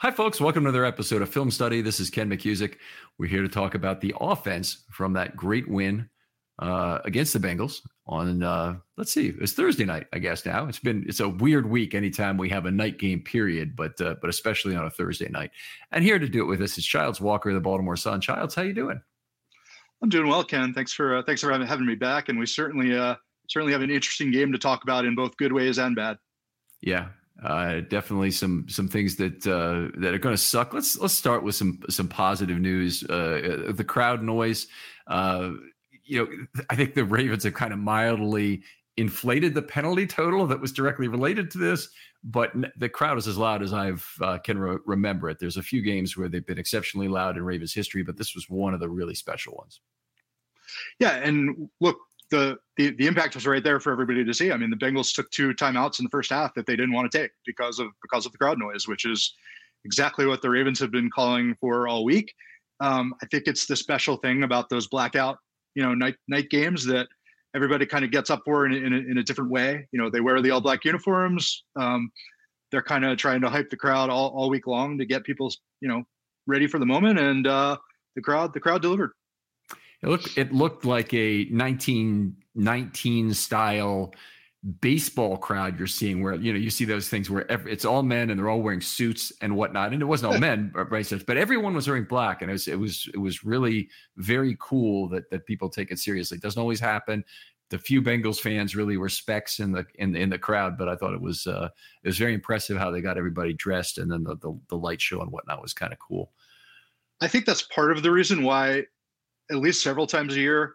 Hi, folks. Welcome to another episode of Film Study. This is Ken McKusick. We're here to talk about the offense from that great win uh, against the Bengals on, uh, let's see, it's Thursday night, I guess now. It's been, it's a weird week anytime we have a night game period, but, uh, but especially on a Thursday night. And here to do it with us is Childs Walker, the Baltimore Sun. Childs, how you doing? I'm doing well, Ken. Thanks for, uh, thanks for having, having me back. And we certainly, uh, certainly have an interesting game to talk about in both good ways and bad. Yeah, uh, definitely some some things that uh, that are going to suck. Let's let's start with some some positive news. Uh, the crowd noise. Uh, you know, I think the Ravens have kind of mildly inflated the penalty total that was directly related to this, but the crowd is as loud as I've uh, can re- remember it. There's a few games where they've been exceptionally loud in Ravens history, but this was one of the really special ones. Yeah, and look, the, the the impact was right there for everybody to see. I mean, the Bengals took two timeouts in the first half that they didn't want to take because of because of the crowd noise, which is exactly what the Ravens have been calling for all week. Um, I think it's the special thing about those blackout, you know, night night games that everybody kind of gets up for in, in, a, in a different way. You know, they wear the all black uniforms. Um, they're kind of trying to hype the crowd all, all week long to get people, you know, ready for the moment. And uh, the crowd, the crowd delivered. It looked it looked like a 1919 style baseball crowd you're seeing where you know you see those things where every, it's all men and they're all wearing suits and whatnot. And it wasn't all men right but everyone was wearing black and it was it was it was really very cool that that people take it seriously. It doesn't always happen. The few Bengals fans really were specks in the in, in the crowd but I thought it was uh it was very impressive how they got everybody dressed and then the the, the light show and whatnot was kind of cool. I think that's part of the reason why at least several times a year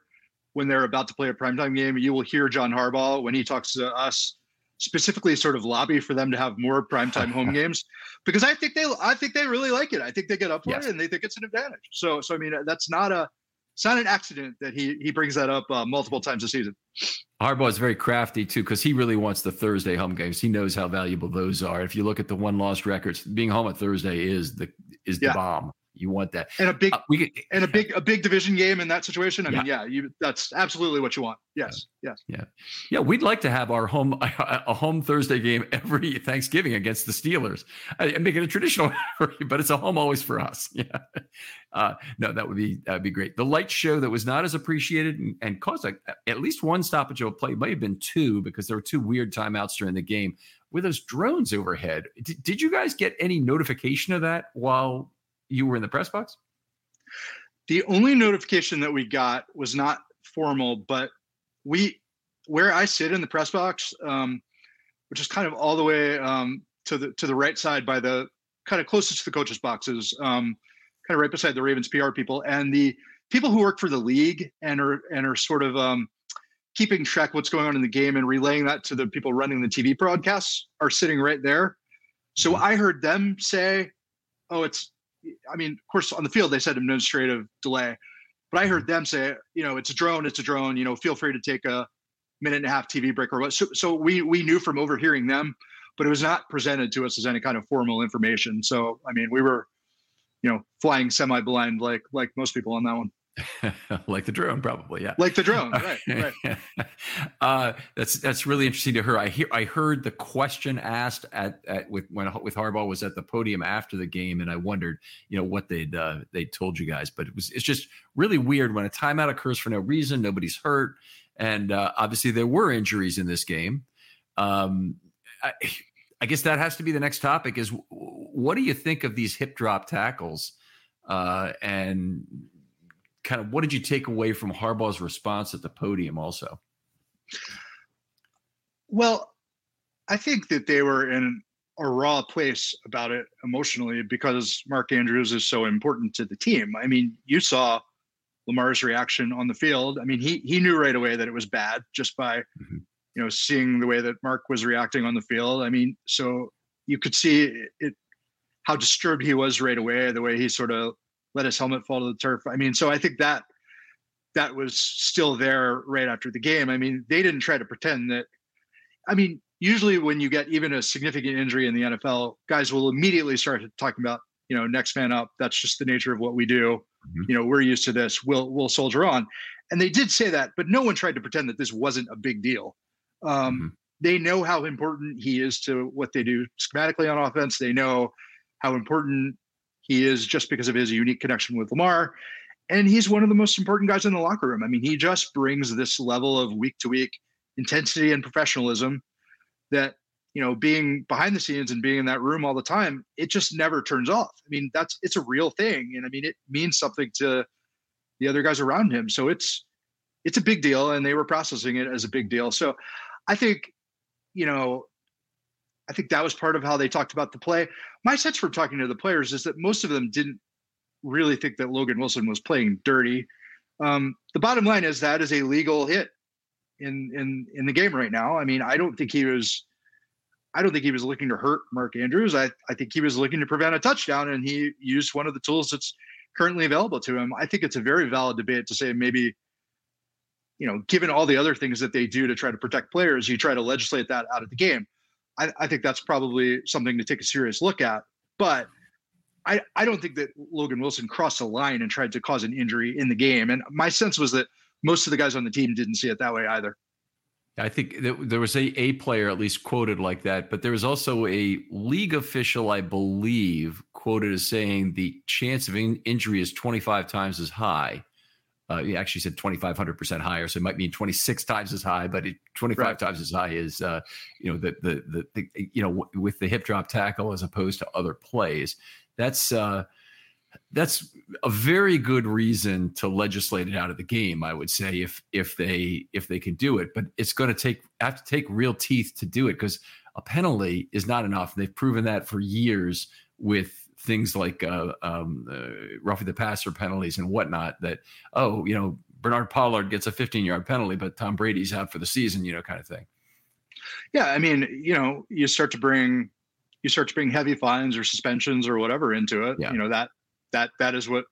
when they're about to play a primetime game, you will hear John Harbaugh when he talks to us specifically sort of lobby for them to have more primetime home games because I think they I think they really like it. I think they get up for yes. it and they think it's an advantage. So so I mean that's not a it's not an accident that he he brings that up uh, multiple times a season. Harbaugh is very crafty too because he really wants the Thursday home games. He knows how valuable those are. If you look at the won lost records, being home at Thursday is the is the yeah. bomb. You want that, and a big, uh, we could, and a big, a big division game in that situation. I yeah. mean, yeah, you that's absolutely what you want. Yes, yeah. yes, yeah, yeah. We'd like to have our home a home Thursday game every Thanksgiving against the Steelers and make it a traditional, but it's a home always for us. Yeah, uh, no, that would be that would be great. The light show that was not as appreciated and, and caused like at least one stoppage of play, may have been two because there were two weird timeouts during the game with those drones overhead. D- did you guys get any notification of that while you were in the press box? The only notification that we got was not formal, but we, where I sit in the press box, um, which is kind of all the way um, to the to the right side by the kind of closest to the coaches' boxes, um, kind of right beside the Ravens PR people and the people who work for the league and are and are sort of um, keeping track what's going on in the game and relaying that to the people running the TV broadcasts are sitting right there. So mm-hmm. I heard them say, "Oh, it's I mean, of course, on the field they said administrative delay, but I heard them say, you know, it's a drone, it's a drone. You know, feel free to take a minute and a half TV break or what. So, so we we knew from overhearing them, but it was not presented to us as any kind of formal information. So, I mean, we were, you know, flying semi-blind like like most people on that one. like the drone, probably, yeah. Like the drone, right? right. uh, that's that's really interesting to hear. I hear I heard the question asked at, at with when with Harbaugh was at the podium after the game, and I wondered, you know, what they'd uh, they told you guys. But it was it's just really weird when a timeout occurs for no reason, nobody's hurt, and uh, obviously there were injuries in this game. Um, I, I guess that has to be the next topic. Is what do you think of these hip drop tackles? Uh, and kind of what did you take away from Harbaugh's response at the podium also? Well, I think that they were in a raw place about it emotionally because Mark Andrews is so important to the team. I mean, you saw Lamar's reaction on the field. I mean, he he knew right away that it was bad just by mm-hmm. you know seeing the way that Mark was reacting on the field. I mean, so you could see it, it how disturbed he was right away, the way he sort of let his helmet fall to the turf. I mean, so I think that that was still there right after the game. I mean, they didn't try to pretend that. I mean, usually when you get even a significant injury in the NFL, guys will immediately start talking about, you know, next man up. That's just the nature of what we do. Mm-hmm. You know, we're used to this. We'll we'll soldier on. And they did say that, but no one tried to pretend that this wasn't a big deal. Um, mm-hmm. They know how important he is to what they do schematically on offense. They know how important he is just because of his unique connection with Lamar. And he's one of the most important guys in the locker room. I mean, he just brings this level of week to week intensity and professionalism that, you know, being behind the scenes and being in that room all the time, it just never turns off. I mean, that's it's a real thing. And I mean, it means something to the other guys around him. So it's it's a big deal and they were processing it as a big deal. So I think, you know, I think that was part of how they talked about the play. My sense from talking to the players is that most of them didn't really think that Logan Wilson was playing dirty. Um, the bottom line is that is a legal hit in in in the game right now. I mean, I don't think he was. I don't think he was looking to hurt Mark Andrews. I, I think he was looking to prevent a touchdown, and he used one of the tools that's currently available to him. I think it's a very valid debate to say maybe, you know, given all the other things that they do to try to protect players, you try to legislate that out of the game. I, I think that's probably something to take a serious look at. But I, I don't think that Logan Wilson crossed a line and tried to cause an injury in the game. And my sense was that most of the guys on the team didn't see it that way either. I think there was a, a player at least quoted like that, but there was also a league official, I believe, quoted as saying the chance of in- injury is 25 times as high uh, he actually said 2,500% higher. So it might mean 26 times as high, but it, 25 right. times as high is, uh, you know, the, the, the, the, you know, w- with the hip drop tackle as opposed to other plays. That's, uh, that's a very good reason to legislate it out of the game. I would say if if they if they can do it, but it's going to take have to take real teeth to do it because a penalty is not enough. They've proven that for years with things like uh, um, uh, roughing the passer penalties and whatnot. That oh, you know, Bernard Pollard gets a 15 yard penalty, but Tom Brady's out for the season, you know, kind of thing. Yeah, I mean, you know, you start to bring you start to bring heavy fines or suspensions or whatever into it. Yeah. You know that that that is what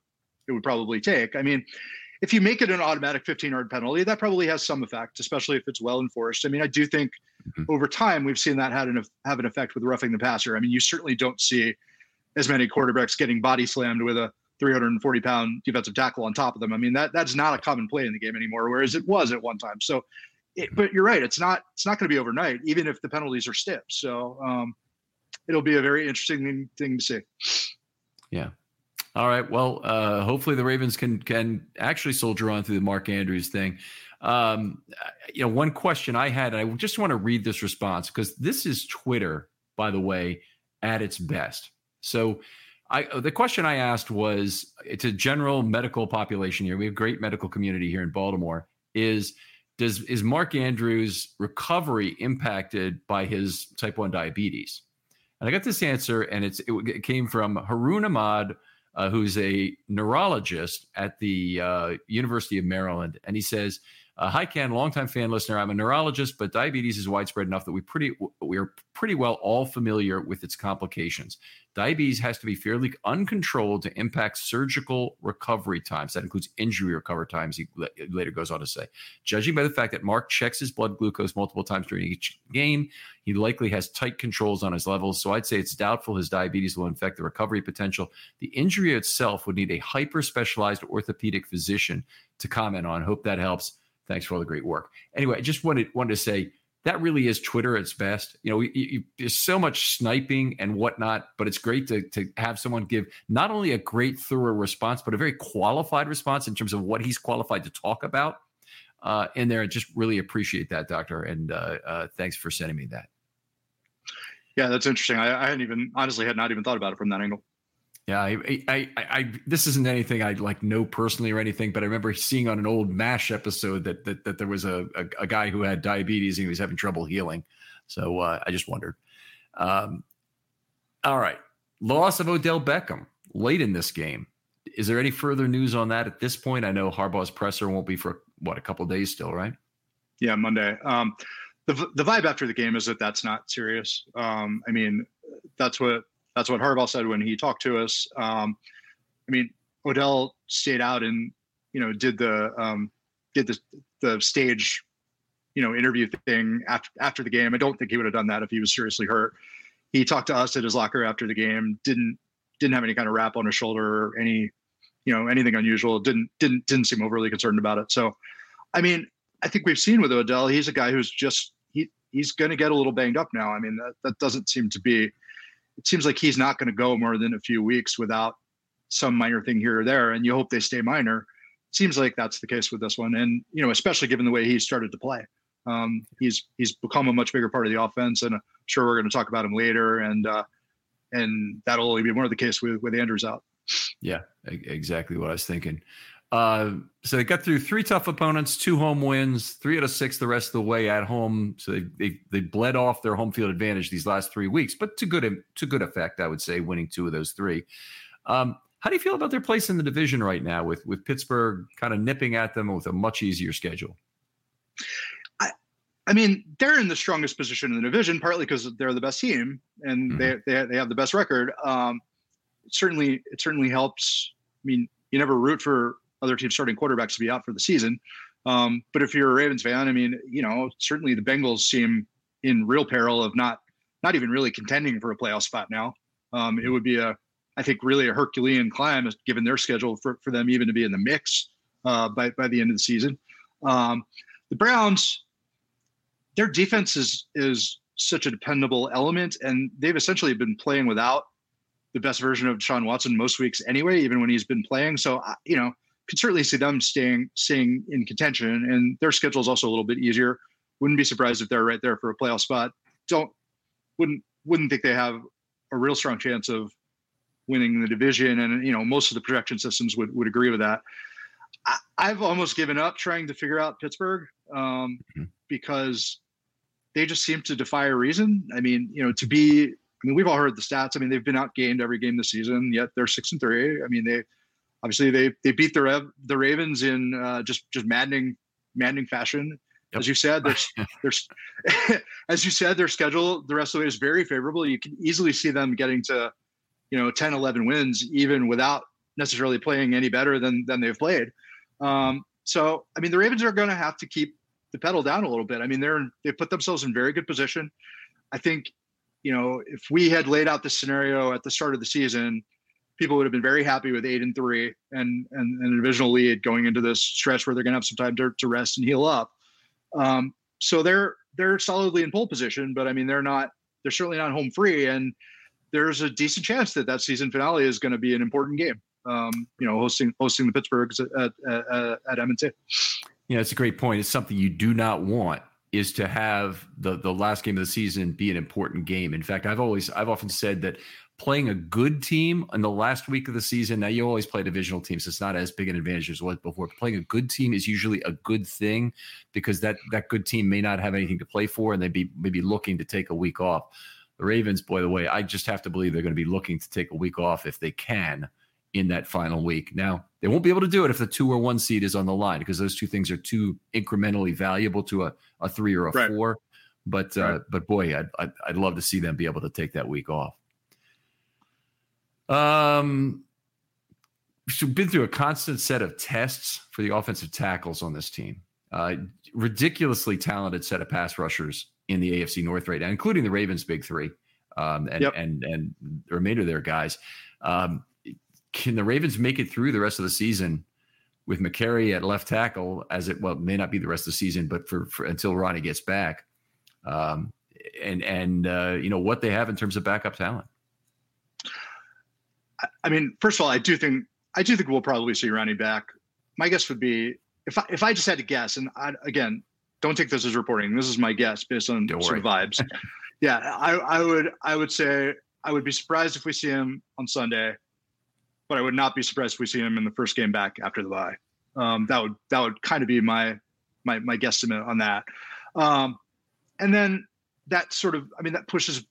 it would probably take. I mean, if you make it an automatic 15 yard penalty, that probably has some effect, especially if it's well enforced. I mean, I do think mm-hmm. over time we've seen that had an have an effect with roughing the passer. I mean, you certainly don't see as many quarterbacks getting body slammed with a 340 pound defensive tackle on top of them. I mean, that that's not a common play in the game anymore, whereas it was at one time. So, it, but you're right. It's not it's not going to be overnight, even if the penalties are stiff. So, um, it'll be a very interesting thing to see. Yeah. All right. Well, uh, hopefully the Ravens can can actually soldier on through the Mark Andrews thing. Um, you know, one question I had, I just want to read this response because this is Twitter, by the way, at its best. So, I, the question I asked was it's a general medical population here. We have great medical community here in Baltimore. Is does is Mark Andrews' recovery impacted by his type one diabetes? And I got this answer, and it's it came from Harun Ahmad, uh, who's a neurologist at the uh, University of Maryland, and he says Uh, hi, Ken, longtime fan listener. I'm a neurologist, but diabetes is widespread enough that we pretty we are pretty well all familiar with its complications. Diabetes has to be fairly uncontrolled to impact surgical recovery times. That includes injury recovery times. He later goes on to say, judging by the fact that Mark checks his blood glucose multiple times during each game, he likely has tight controls on his levels. So I'd say it's doubtful his diabetes will infect the recovery potential. The injury itself would need a hyper specialized orthopedic physician to comment on. Hope that helps. Thanks for all the great work. Anyway, I just wanted wanted to say that really is Twitter at its best. You know, you, there's so much sniping and whatnot, but it's great to to have someone give not only a great thorough response, but a very qualified response in terms of what he's qualified to talk about uh, in there. I just really appreciate that, Doctor, and uh, uh, thanks for sending me that. Yeah, that's interesting. I, I hadn't even honestly had not even thought about it from that angle. Yeah, I, I, I, I, this isn't anything I like know personally or anything, but I remember seeing on an old M*A*S*H episode that that, that there was a, a, a guy who had diabetes and he was having trouble healing. So uh, I just wondered. Um, all right, loss of Odell Beckham late in this game. Is there any further news on that at this point? I know Harbaugh's presser won't be for what a couple days still, right? Yeah, Monday. Um, the the vibe after the game is that that's not serious. Um, I mean, that's what that's what Harbaugh said when he talked to us. Um, I mean, Odell stayed out and you know did the um, did the the stage you know interview thing after after the game. I don't think he would have done that if he was seriously hurt. He talked to us at his locker after the game. Didn't didn't have any kind of wrap on his shoulder or any you know anything unusual. Didn't didn't didn't seem overly concerned about it. So, I mean, I think we've seen with Odell, he's a guy who's just he he's going to get a little banged up now. I mean, that that doesn't seem to be it seems like he's not going to go more than a few weeks without some minor thing here or there, and you hope they stay minor. Seems like that's the case with this one, and you know, especially given the way he started to play, um, he's he's become a much bigger part of the offense, and I'm sure we're going to talk about him later, and uh, and that'll only be more the case with with Andrews out. Yeah, exactly what I was thinking. Uh, so they got through three tough opponents, two home wins, three out of six the rest of the way at home. So they they, they bled off their home field advantage these last three weeks, but to good to good effect, I would say, winning two of those three. Um, how do you feel about their place in the division right now, with with Pittsburgh kind of nipping at them with a much easier schedule? I, I mean, they're in the strongest position in the division, partly because they're the best team and mm-hmm. they, they they have the best record. Um, certainly, it certainly helps. I mean, you never root for other teams starting quarterbacks to be out for the season. Um, but if you're a Ravens fan, I mean, you know, certainly the Bengals seem in real peril of not not even really contending for a playoff spot now. Um, it would be a, I think, really a Herculean climb given their schedule for, for them even to be in the mix uh, by by the end of the season. Um, the Browns, their defense is is such a dependable element, and they've essentially been playing without the best version of Sean Watson most weeks anyway, even when he's been playing. So you know, could certainly see them staying staying in contention, and their schedule is also a little bit easier. Wouldn't be surprised if they're right there for a playoff spot. Don't wouldn't wouldn't think they have a real strong chance of winning the division, and you know most of the projection systems would would agree with that. I, have almost given up trying to figure out Pittsburgh um, mm-hmm. because they just seem to defy a reason. I mean, you know, to be I mean, we've all heard the stats. I mean, they've been outgained every game this season, yet they're six and three. I mean, they obviously they they beat the Rev, the Ravens in uh, just just maddening maddening fashion. Yep. As you said, there's there's as you said, their schedule the rest of the way is very favorable. You can easily see them getting to you know 10, 11 wins even without necessarily playing any better than than they've played. Um, so I mean, the Ravens are going to have to keep the pedal down a little bit. I mean, they're they put themselves in very good position. I think you know if we had laid out the scenario at the start of the season people would have been very happy with eight and three and and, and a divisional lead going into this stretch where they're going to have some time to, to rest and heal up. Um, so they're they're solidly in pole position, but I mean they're not they're certainly not home free, and there's a decent chance that that season finale is going to be an important game. Um, you know, hosting hosting the Pittsburghs at at, at, M&T. Yeah, it's a great point. It's something you do not want is to have the the last game of the season be an important game. In fact, I've always I've often said that playing a good team in the last week of the season. Now you always play divisional teams, so it's not as big an advantage as it was before. But playing a good team is usually a good thing because that that good team may not have anything to play for, and they'd be maybe looking to take a week off. The Ravens, by the way I just have to believe they're going to be looking to take a week off if they can in that final week. Now, they won't be able to do it if the two or one seed is on the line because those two things are too incrementally valuable to a, a three or a right. four. But uh, but boy, I'd, I'd, I'd love to see them be able to take that week off. Um, we've been through a constant set of tests for the offensive tackles on this team. Uh, ridiculously talented set of pass rushers in the AFC North right now, including the Ravens' big three um, and, yep. and and the remainder of their guys. Um, can the Ravens make it through the rest of the season with Mekari at left tackle? As it well may not be the rest of the season, but for, for until Ronnie gets back, um, and and uh, you know what they have in terms of backup talent. I mean, first of all, I do think I do think we'll probably see Ronnie back. My guess would be if I, if I just had to guess, and I, again, don't take this as reporting. This is my guess based on of vibes. yeah, I, I would I would say I would be surprised if we see him on Sunday, but I would not be surprised if we see him in the first game back after the bye. Um, that would that would kind of be my my my guesstimate on that. Um, and then that sort of I mean that pushes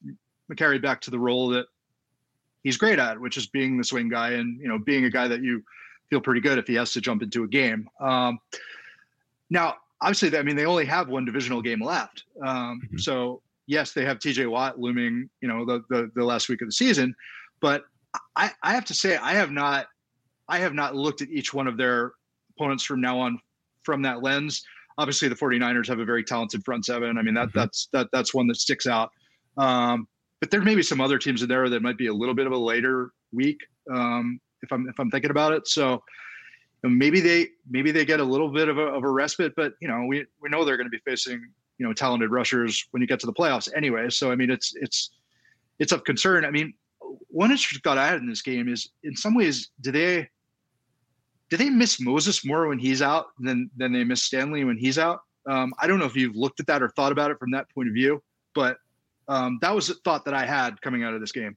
Mekari back to the role that he's great at, which is being the swing guy and you know being a guy that you feel pretty good if he has to jump into a game. Um, now, obviously, I mean they only have one divisional game left, um, mm-hmm. so yes, they have T.J. Watt looming, you know, the, the the last week of the season, but I, I have to say I have not I have not looked at each one of their opponents from now on from that lens. Obviously, the 49ers have a very talented front seven. I mean that mm-hmm. that's that that's one that sticks out. Um, but there may be some other teams in there that might be a little bit of a later week um, if I'm if I'm thinking about it. So you know, maybe they maybe they get a little bit of a, of a respite, but you know we we know they're going to be facing you know talented rushers when you get to the playoffs anyway. So I mean it's it's it's of concern. I mean one interesting thought I had in this game is in some ways do they do they miss Moses more when he's out than than they miss Stanley when he's out? Um, I don't know if you've looked at that or thought about it from that point of view, but um, that was a thought that I had coming out of this game.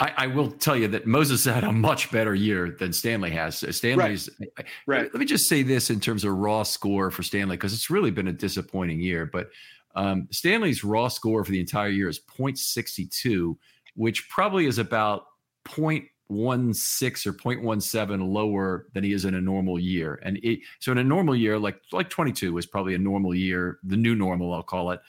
I, I, will tell you that Moses had a much better year than Stanley has. Stanley's right. right. Let me just say this in terms of raw score for Stanley because it's really been a disappointing year. But um, Stanley's raw score for the entire year is 0.62, which probably is about 0.16 or 0.17 lower than he is in a normal year. And it, so in a normal year, like like 22 was probably a normal year, the new normal, I'll call it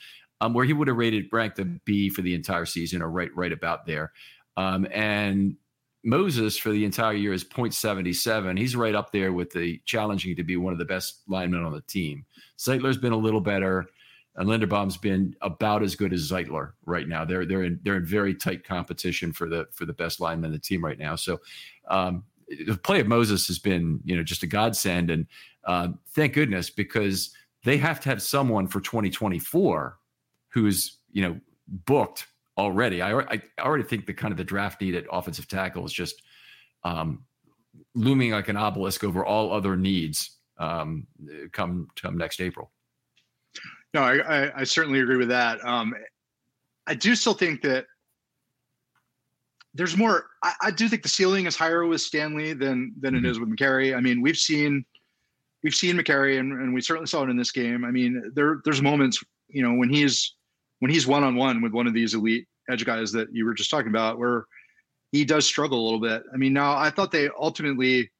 um, where he would have rated ranked a B for the entire season or right right about there. Um, and Moses for the entire year is 0.77. He's right up there with the challenging to be one of the best linemen on the team. Zeitler's been a little better, and Linderbaum's been about as good as Zeitler right now. They're they're in they're in very tight competition for the for the best lineman in the team right now. So um, the play of Moses has been you know just a godsend, and uh, thank goodness because they have to have someone for 2024 who's you know booked already. I, I already think the kind of the draft need at offensive tackle is just um, looming like an obelisk over all other needs um, come come next April. No, I, I, I certainly agree with that. Um, I do still think that there's more. I, I, do think the ceiling is higher with Stanley than than mm-hmm. it is with Mekari. I mean, we've seen we've seen Mekari, and, and we certainly saw it in this game. I mean, there there's moments, you know, when he's when he's one on one with one of these elite edge guys that you were just talking about, where he does struggle a little bit. I mean, now I thought they ultimately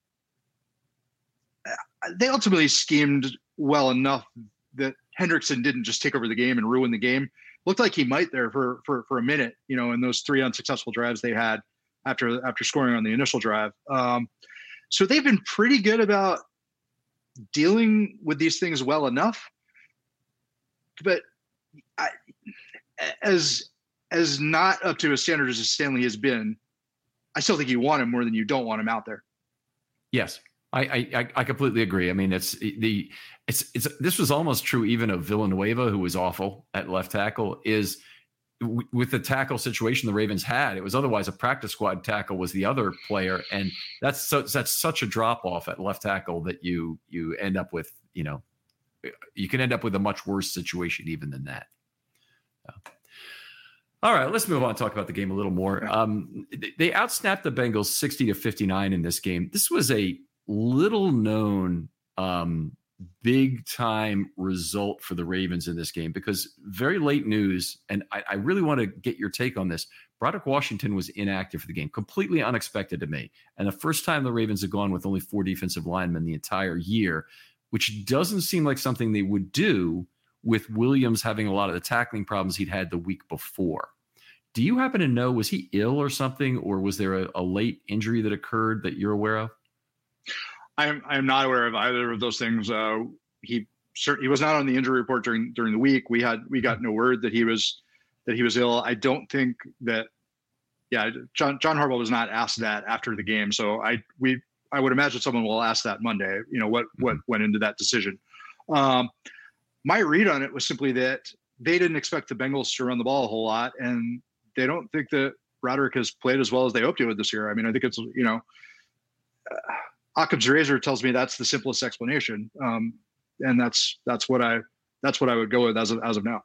they ultimately schemed well enough that Hendrickson didn't just take over the game and ruin the game. Looked like he might there for for for a minute, you know, in those three unsuccessful drives they had after after scoring on the initial drive. Um, so they've been pretty good about dealing with these things well enough. But as as not up to a standard as Stanley has been, I still think you want him more than you don't want him out there. Yes, I I, I completely agree. I mean, it's the it's it's this was almost true even of Villanueva, who was awful at left tackle. Is with the tackle situation the Ravens had, it was otherwise a practice squad tackle was the other player, and that's so that's such a drop off at left tackle that you you end up with you know you can end up with a much worse situation even than that. All right, let's move on and talk about the game a little more. Um, they outsnapped the Bengals 60 to 59 in this game. This was a little known um, big time result for the Ravens in this game because very late news, and I, I, really want to get your take on this. Broderick Washington was inactive for the game, completely unexpected to me. And the first time the Ravens have gone with only four defensive linemen the entire year, which doesn't seem like something they would do with Williams having a lot of the tackling problems he'd had the week before. Do you happen to know, was he ill or something, or was there a, a late injury that occurred that you're aware of? I'm I'm not aware of either of those things. Uh, he certainly he was not on the injury report during during the week. We had we got no word that he was that he was ill. I don't think that. Yeah, John John Harbaugh was not asked that after the game, so I we I would imagine someone will ask that Monday. You know what what mm-hmm. went into that decision. Um, my read on it was simply that they didn't expect the Bengals to run the ball a whole lot, and they don't think that Broderick has played as well as they hoped he would this year. I mean, I think it's you know. Uh, Occam's razor tells me that's the simplest explanation, um, and that's that's what I that's what I would go with as of as of now.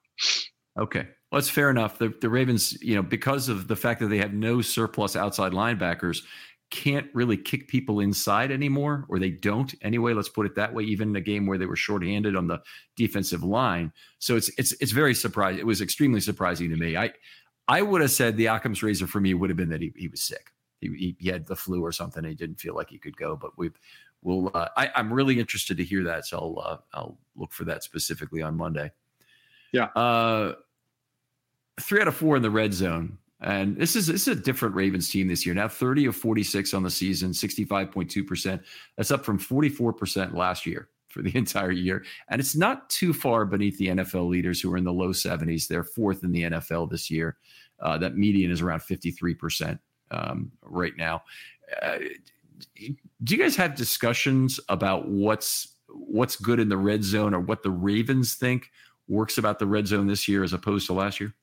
Okay, well, that's fair enough. The the Ravens, you know, because of the fact that they have no surplus outside linebackers, can't really kick people inside anymore, or they don't anyway. Let's put it that way. Even in a game where they were shorthanded on the defensive line, so it's it's it's very surprising. It was extremely surprising to me. I I would have said the Occam's razor for me would have been that he, he was sick he, he had the flu or something. he didn't feel like he could go. But we've we will. Uh, I, am really interested to hear that, so I'll uh, I'll look for that specifically on Monday. Yeah. Uh, three out of four in the red zone. And this is this is a different Ravens team this year. Now 30 of 46 on the season, 65.2%. That's up from 44% last year for the entire year. And it's not too far beneath the NFL leaders who are in the low 70s. They're fourth in the NFL this year. Uh, that median is around 53% um, right now. Uh, do you guys have discussions about what's what's good in the red zone or what the Ravens think works about the red zone this year as opposed to last year?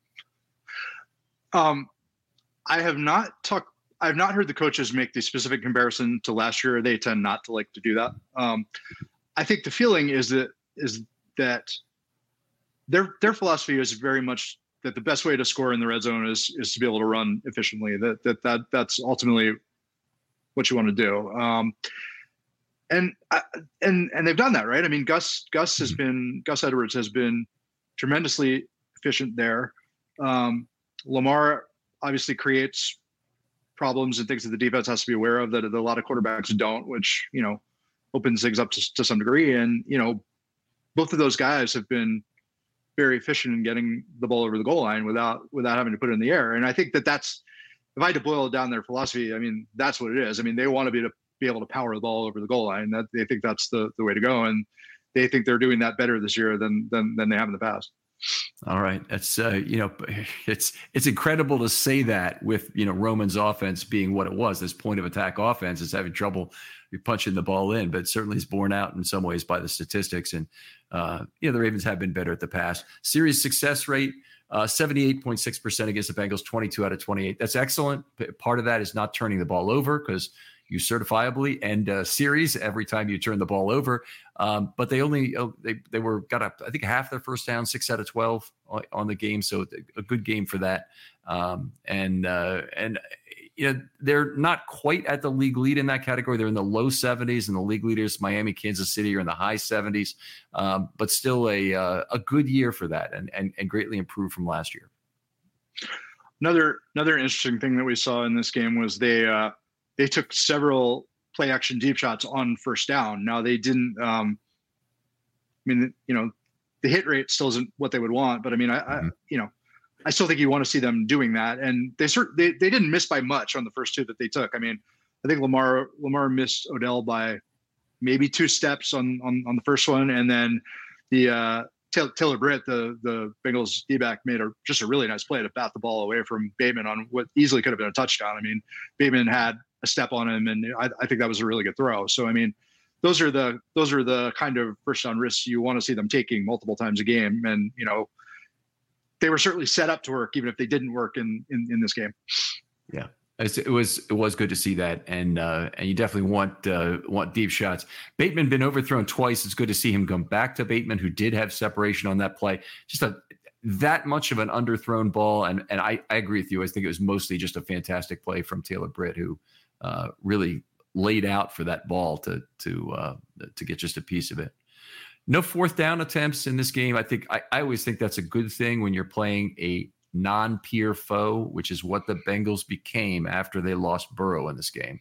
Um, I have not talked. I've not heard the coaches make the specific comparison to last year. They tend not to like to do that. Um, I think the feeling is that is that their their philosophy is very much that the best way to score in the red zone is is to be able to run efficiently. That that that that's ultimately what you want to do. Um, and and and they've done that, right? I mean, Gus Gus has mm-hmm. been Gus Edwards has been tremendously efficient there. Um, Lamar obviously creates problems and things that the defense has to be aware of that a lot of quarterbacks don't, which you know opens things up to, to some degree. And you know, both of those guys have been very efficient in getting the ball over the goal line without without having to put it in the air. And I think that that's if I had to boil down their philosophy, I mean that's what it is. I mean they want to be to be able to power the ball over the goal line. That they think that's the the way to go, and they think they're doing that better this year than than than they have in the past. All right, that's uh, you know, it's it's incredible to say that with you know Roman's offense being what it was. This point of attack offense is having trouble punching the ball in, but certainly is borne out in some ways by the statistics. And uh, you know, the Ravens have been better at the pass. Series success rate. Uh, 78.6% against the Bengals, 22 out of 28. That's excellent. Part of that is not turning the ball over because you certifiably end a series every time you turn the ball over. Um, but they only uh, they they were got up I think half their first down, six out of twelve on, on the game, so a good game for that. Um, and uh, and you know they're not quite at the league lead in that category. They're in the low 70s, and the league leaders, Miami, Kansas City, are in the high 70s. Um, but still a uh, a good year for that, and, and and greatly improved from last year. Another another interesting thing that we saw in this game was they uh, they took several play action deep shots on first down. Now they didn't. Um, I mean, you know, the hit rate still isn't what they would want, but I mean, I, mm-hmm. I you know, I still think you want to see them doing that. And they sort they, they didn't miss by much on the first two that they took. I mean, I think Lamar Lamar missed Odell by maybe two steps on on, on the first one, and then the uh, Taylor Britt, the the Bengals D-back, made a just a really nice play to bat the ball away from Bateman on what easily could have been a touchdown. I mean, Bateman had a step on him, and I, I think that was a really good throw. So I mean, those are the those are the kind of first down risks you want to see them taking multiple times a game, and you know, they were certainly set up to work, even if they didn't work in in, in this game. Yeah. It was it was good to see that, and uh, and you definitely want uh, want deep shots. Bateman been overthrown twice. It's good to see him come back to Bateman, who did have separation on that play. Just a that much of an underthrown ball, and and I, I agree with you. I think it was mostly just a fantastic play from Taylor Britt, who uh, really laid out for that ball to to uh, to get just a piece of it. No fourth down attempts in this game. I think I, I always think that's a good thing when you're playing a non-peer foe, which is what the Bengals became after they lost Burrow in this game.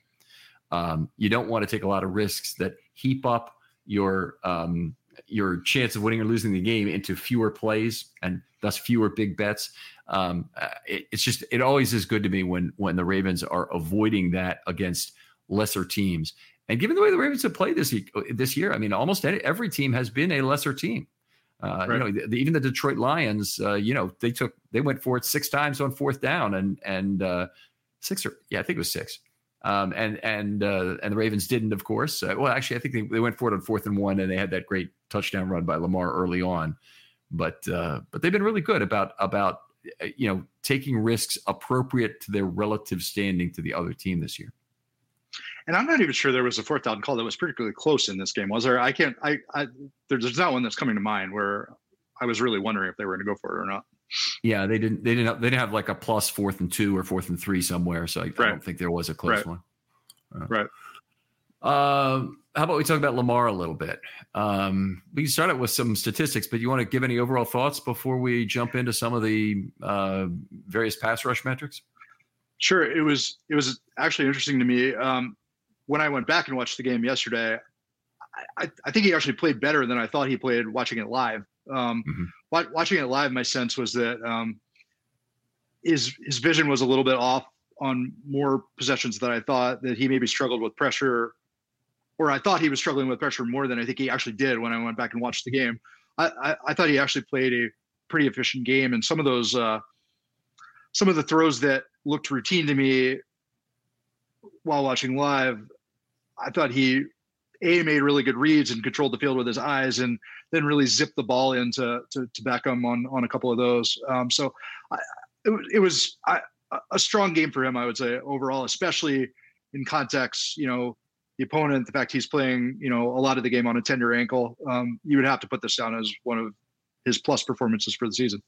Um, you don't want to take a lot of risks that heap up your um, your chance of winning or losing the game into fewer plays and thus fewer big bets. Um, uh, it, it's just it always is good to me when when the Ravens are avoiding that against lesser teams. And given the way the Ravens have played this this year, I mean, almost every team has been a lesser team. Uh, right. You know, the, even the Detroit Lions, uh, you know, they took they went for it six times on fourth down, and and uh, six or yeah, I think it was six. Um, and and uh, and the Ravens didn't, of course. Uh, well, actually, I think they, they went for it on fourth and one, and they had that great touchdown run by Lamar early on. But uh, but they've been really good about about you know taking risks appropriate to their relative standing to the other team this year. And I'm not even sure there was a fourth down call that was particularly close in this game. Was there? I can't. I. I there's not one that's coming to mind where I was really wondering if they were going to go for it or not. Yeah, they didn't. They didn't. Have, they didn't have like a plus fourth and two or fourth and three somewhere. So I, right. I don't think there was a close right. one. Uh, right. Um, how about we talk about Lamar a little bit? Um, we can start out with some statistics, but you want to give any overall thoughts before we jump into some of the uh, various pass rush metrics? Sure. It was it was actually interesting to me. Um, when I went back and watched the game yesterday, I, I, think he actually played better than I thought he played watching it live. Um, mm-hmm. Watching it live, my sense was that um, his his vision was a little bit off on more possessions than I thought. That he maybe struggled with pressure, or I thought he was struggling with pressure more than I think he actually did when I went back and watched the game. I, I, I thought he actually played a pretty efficient game, and some of those uh, some of the throws that looked routine to me while watching live I thought he a made really good reads and controlled the field with his eyes, and then really zipped the ball into to, to Beckham on on a couple of those. Um, so I, it, it, was I, a strong game for him, I would say overall, especially in context. You know, the opponent, the fact he's playing, you know, a lot of the game on a tender ankle. Um, you would have to put this down as one of his plus performances for the season.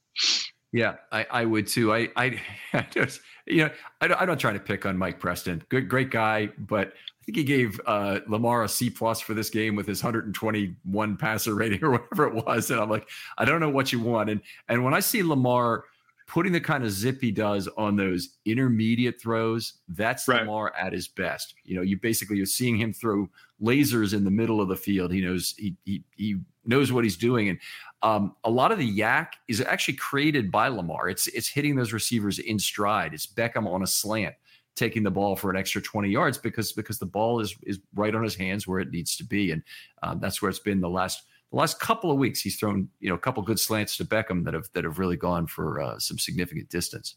Yeah, I, I would too. I, I, I just, you know, I, I don't try to pick on Mike Preston. Good, great guy, but I think he gave uh, Lamar a C plus for this game with his 121 passer rating or whatever it was. And I'm like, I don't know what you want. And and when I see Lamar putting the kind of zip he does on those intermediate throws, that's right. Lamar at his best. You know, you basically you're seeing him throw lasers in the middle of the field. He knows he he he knows what he's doing. And um, a lot of the YAC is actually created by Lamar. It's it's hitting those receivers in stride. It's Beckham on a slant, taking the ball for an extra 20 yards because because the ball is is right on his hands where it needs to be, and um, that's where it's been the last the last couple of weeks. He's thrown you know a couple good slants to Beckham that have that have really gone for uh, some significant distance.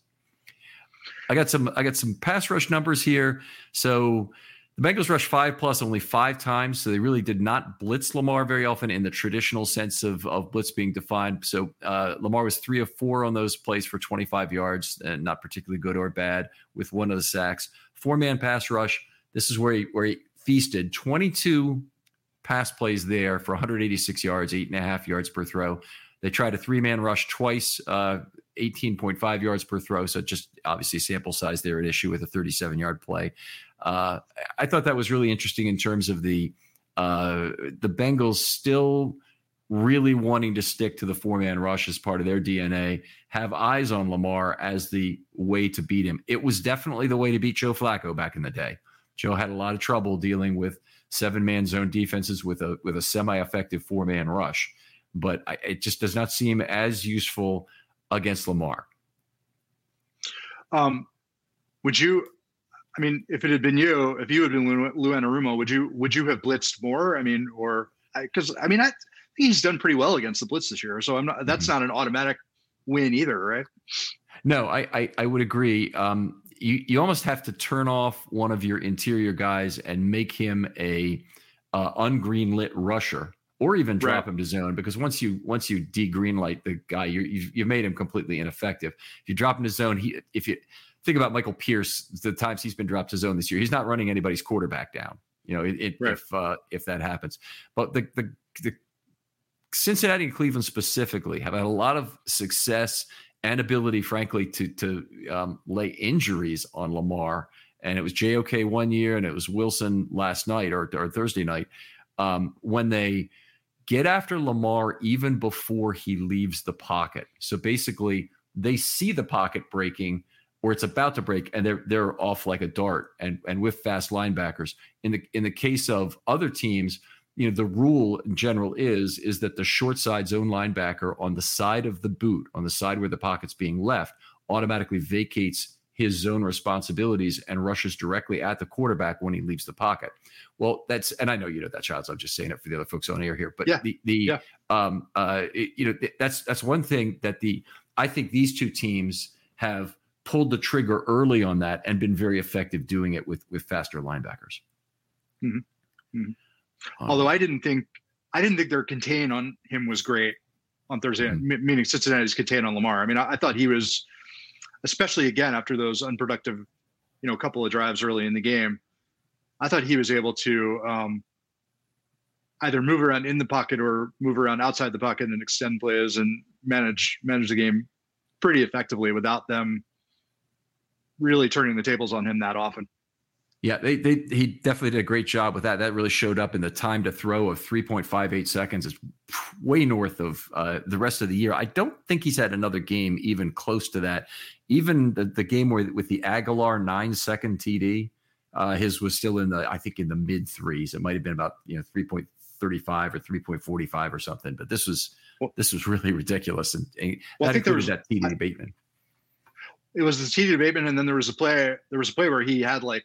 I got some I got some pass rush numbers here. So the Bengals rushed five plus only five times, so they really did not blitz Lamar very often in the traditional sense of, of blitz being defined. So uh, Lamar was three of four on those plays for 25 yards, and not particularly good or bad, with one of the sacks. Four man pass rush. This is where he where he feasted 22 pass plays there for 186 yards, eight and a half yards per throw. They tried a three man rush twice, uh, 18.5 yards per throw. So just obviously sample size there at issue with a 37 yard play. Uh, I thought that was really interesting in terms of the uh, the Bengals still really wanting to stick to the four man rush as part of their DNA, have eyes on Lamar as the way to beat him. It was definitely the way to beat Joe Flacco back in the day. Joe had a lot of trouble dealing with seven man zone defenses with a with a semi effective four man rush, but I, it just does not seem as useful against Lamar. Um, would you I mean, if it had been you, if you had been Lou, Lou Anarumo, would you would you have blitzed more? I mean, or because I, I, mean, I think he's done pretty well against the blitz this year. So I'm not. That's mm-hmm. not an automatic win either, right? No, I I, I would agree. Um, you you almost have to turn off one of your interior guys and make him a uh, ungreenlit rusher, or even drop right. him to zone because once you once you degreenlight the guy, you you've, you've made him completely ineffective. If you drop him to zone, he if you think about Michael Pierce, the times he's been dropped to zone this year, he's not running anybody's quarterback down. You know, it, it, right. if uh, if that happens, but the, the the Cincinnati and Cleveland specifically have had a lot of success and ability, frankly, to to um, lay injuries on Lamar. And it was JOK one year, and it was Wilson last night or, or Thursday night um, when they get after Lamar even before he leaves the pocket. So basically, they see the pocket breaking or it's about to break and they're they're off like a dart and and with fast linebackers. In the in the case of other teams, you know, the rule in general is is that the short side zone linebacker on the side of the boot, on the side where the pocket's being left, automatically vacates his zone responsibilities and rushes directly at the quarterback when he leaves the pocket. Well, that's and I know you know that, Childs. I'm just saying it for the other folks on air here, but yeah. the the yeah. um uh it, you know that's that's one thing that the I think these two teams have pulled the trigger early on that and been very effective doing it with with faster linebackers. Mm-hmm. Mm-hmm. Um, Although I didn't think I didn't think their contain on him was great on Thursday, mm-hmm. m- meaning Cincinnati's contain on Lamar. I mean, I, I thought he was especially again after those unproductive, you know, couple of drives early in the game. I thought he was able to um, either move around in the pocket or move around outside the pocket and extend plays and manage manage the game pretty effectively without them really turning the tables on him that often. Yeah, they, they he definitely did a great job with that. That really showed up in the time to throw of 3.58 seconds. It's way north of uh, the rest of the year. I don't think he's had another game even close to that. Even the, the game where with the Agholor nine second TD, uh, his was still in the I think in the mid threes. It might have been about you know 3.35 or 3.45 or something. But this was well, this was really ridiculous. And, and well, I think there was that TD I, Bateman. It was the TD Bateman, and then there was a play. There was a play where he had like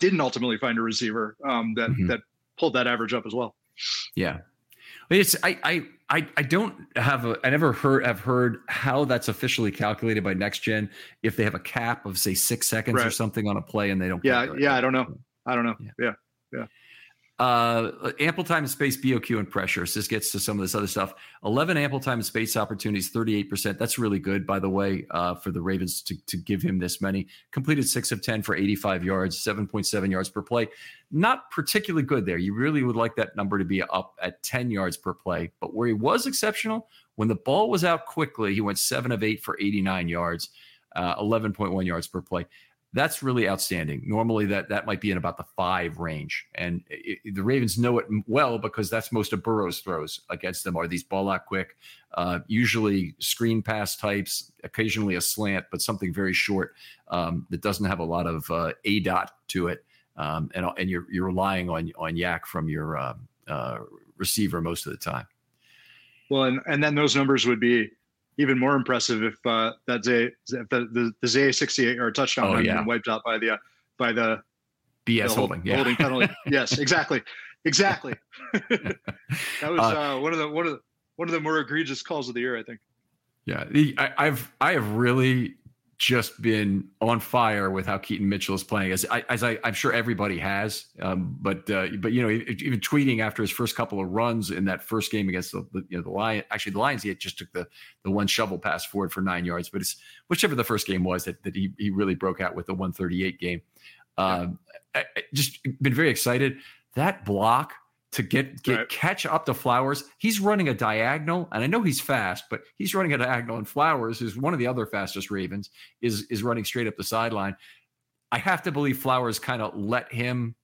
didn't ultimately find a receiver um, that mm-hmm. that pulled that average up as well. Yeah, it's I I I, I don't have a I never heard have heard how that's officially calculated by next gen if they have a cap of say six seconds right. or something on a play and they don't. Yeah, yeah, I don't know. I don't know. Yeah, yeah. Uh, ample time and space, BOQ and pressure. So this gets to some of this other stuff. 11 ample time and space opportunities, 38%. That's really good, by the way, uh, for the Ravens to, to give him this many. Completed six of 10 for 85 yards, 7.7 yards per play. Not particularly good there. You really would like that number to be up at 10 yards per play. But where he was exceptional, when the ball was out quickly, he went seven of eight for 89 yards, uh, 11.1 yards per play that's really outstanding. Normally, that that might be in about the five range, and it, the Ravens know it well because that's most of Burrow's throws against them are these ball out quick, uh, usually screen pass types, occasionally a slant, but something very short um, that doesn't have a lot of uh, a dot to it, um, and and you're you're relying on on YAC from your uh, uh, receiver most of the time. Well, and and then those numbers would be even more impressive if uh, that Zay, if the the, the Zay 68 yard touchdown oh, yeah. been wiped out by the uh, by the BS the holding, yeah. holding penalty. yes, exactly, exactly. that was uh, uh, one of the one of the one of the more egregious calls of the year, I think. Yeah, I, I've I have really just been on fire with how Keaton Mitchell is playing, as I, as I, am sure everybody has. Um, but uh, but you know, even tweeting after his first couple of runs in that first game against the, the you know the Lion, actually the Lions, he just took the the one shovel pass forward for nine yards. But it's whichever the first game was that that he he really broke out with the 138 game. Um, I, I just been very excited. that block to get get Right. catch up to Flowers. He's running a diagonal, and I know he's fast, but he's running a diagonal. And Flowers, who's one of the other fastest Ravens, is is running straight up the sideline. I have to believe Flowers kind of let him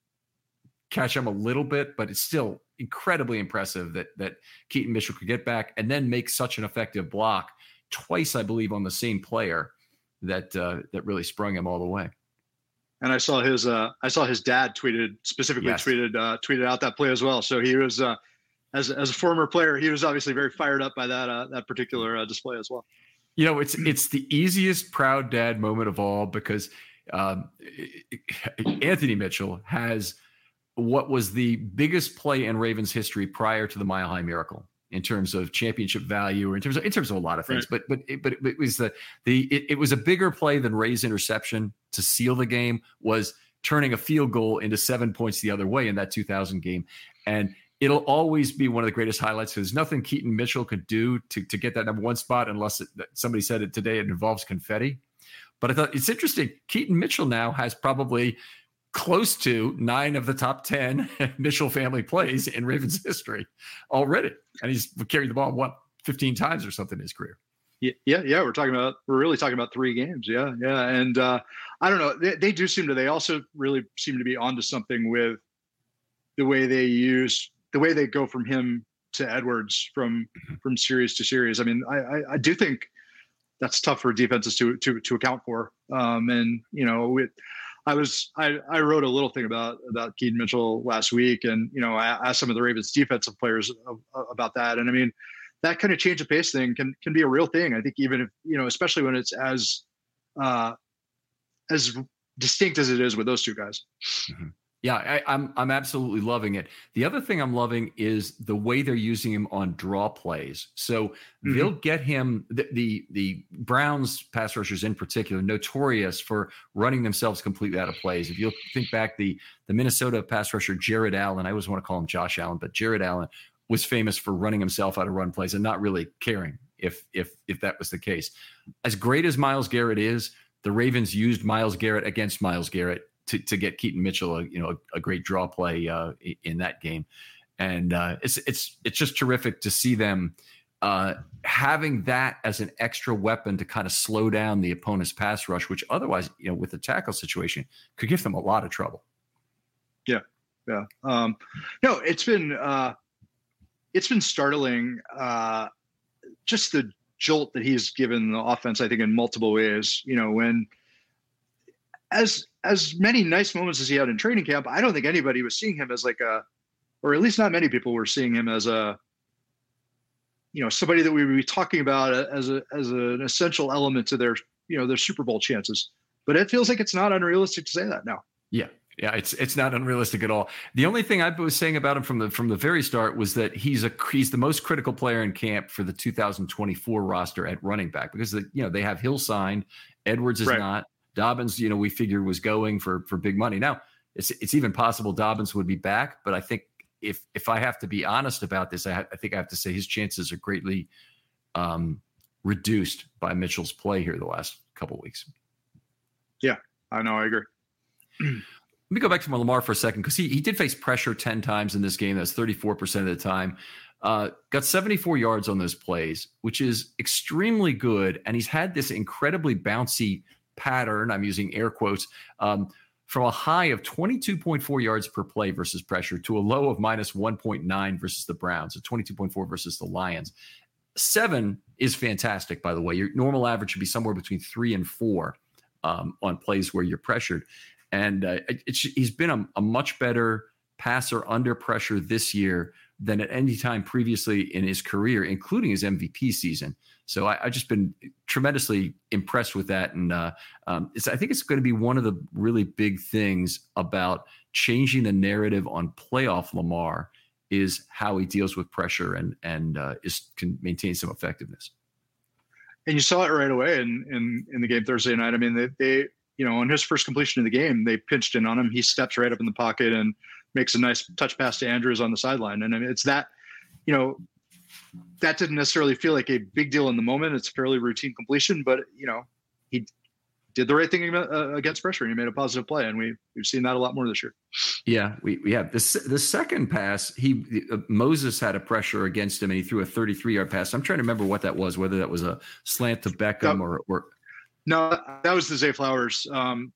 catch him a little bit, but it's still incredibly impressive that that Keaton Mitchell could get back and then make such an effective block twice, I believe, on the same player that uh, that really sprung him all the way. And I saw his uh, I saw his dad tweeted specifically Yes. tweeted uh, tweeted out that play as well. So he was uh, as as a former player, he was obviously very fired up by that uh, that particular uh, display as well. You know, it's it's the easiest proud dad moment of all because um, Anthony Mitchell has what was the biggest play in Ravens history prior to the Mile High Miracle in terms of championship value or in terms of in terms of a lot of things. But but it, but it, it was the the it, it was a bigger play than Ray's interception to seal the game was turning a field goal into seven points the other way in that 2000 game, and it'll always be one of the greatest highlights. There's nothing Keaton Mitchell could do to, to get that number one spot unless it, somebody said it today. It involves confetti. But I thought it's interesting. Keaton Mitchell now has probably close to nine of the top 10 Mitchell family plays in Ravens history already. And he's carried the ball, what, 15 times or something in his career. Yeah, yeah, yeah. We're talking about we're really talking about three games. Yeah, yeah. And uh, I don't know. They, they do seem to. They also really seem to be onto something with the way they use the way they go from him to Edwards from from series to series. I mean, I I, I do think that's tough for defenses to to to account for. Um, and you know, with I was I, I wrote a little thing about about Keaton Mitchell last week, and you know I asked some of the Ravens defensive players about that, and I mean that kind of change of pace thing can can be a real thing. I think even if you know, especially when it's as uh, as distinct as it is with those two guys. Yeah, I, I'm I'm absolutely loving it. The other thing I'm loving is the way they're using him on draw plays. So they'll mm-hmm. get him the, the the Browns pass rushers in particular notorious for running themselves completely out of plays. If you think back the the Minnesota pass rusher Jared Allen, I always want to call him Josh Allen, but Jared Allen was famous for running himself out of run plays and not really caring if if if that was the case. As great as Myles Garrett is, the Ravens used Myles Garrett against Myles Garrett to, to get Keaton Mitchell a you know a, a great draw play uh, in that game, and uh, it's it's it's just terrific to see them uh, having that as an extra weapon to kind of slow down the opponent's pass rush, which otherwise you know with the tackle situation could give them a lot of trouble. Yeah, yeah. Um, no, it's been uh, it's been startling. Uh, just the jolt that he's given the offense, I think, in multiple ways. You know, when as as many nice moments as he had in training camp, I don't think anybody was seeing him as like a, or at least not many people were seeing him as a, you know, somebody that we would be talking about as a as an essential element to their you know their Super Bowl chances. But it feels like it's not unrealistic to say that now. Yeah. Yeah, it's it's not unrealistic at all. The only thing I was saying about him from the from the very start was that he's a he's the most critical player in camp for the 2024 roster at running back because the, you know they have Hill signed, Edwards is Right. not, Dobbins you know we figured was going for for big money. Now it's it's even possible Dobbins would be back, but I think if if I have to be honest about this, I, ha- I think I have to say his chances are greatly um, reduced by Mitchell's play here the last couple weeks. Yeah, I know, I agree. Let me go back to Lamar for a second because he, he did face pressure 10 times in this game. That's 34% of the time. Uh, got 74 yards on those plays, which is extremely good. And he's had this incredibly bouncy pattern. I'm using air quotes um, from a high of 22.4 yards per play versus pressure to a low of minus 1.9 versus the Browns, so 22.4 versus the Lions. Seven is fantastic, by the way. Your normal average should be somewhere between three and four um, on plays where you're pressured. And uh, he's been a, a much better passer under pressure this year than at any time previously in his career, including his MVP season. So I, I've just been tremendously impressed with that, and uh, um, I think it's going to be one of the really big things about changing the narrative on playoff Lamar is how he deals with pressure and and uh, is can maintain some effectiveness. and you saw it right away in in, in the game Thursday night. I mean, they, they you know on his first completion of the game, they pinched in on him. He steps right up in the pocket and makes a nice touch pass to Andrews on the sideline. And I mean, it's that you know that didn't necessarily feel like a big deal in the moment. It's a fairly routine completion, but you know he did the right thing uh, against pressure and he made a positive play, and we we've seen that a lot more this year. Yeah, we, we have the the second pass. He uh, Moses had a pressure against him, and he threw a 33 yard pass. I'm trying to remember what that was, whether that was a slant to Beckham or, or no, that was the Zay Flowers. Um,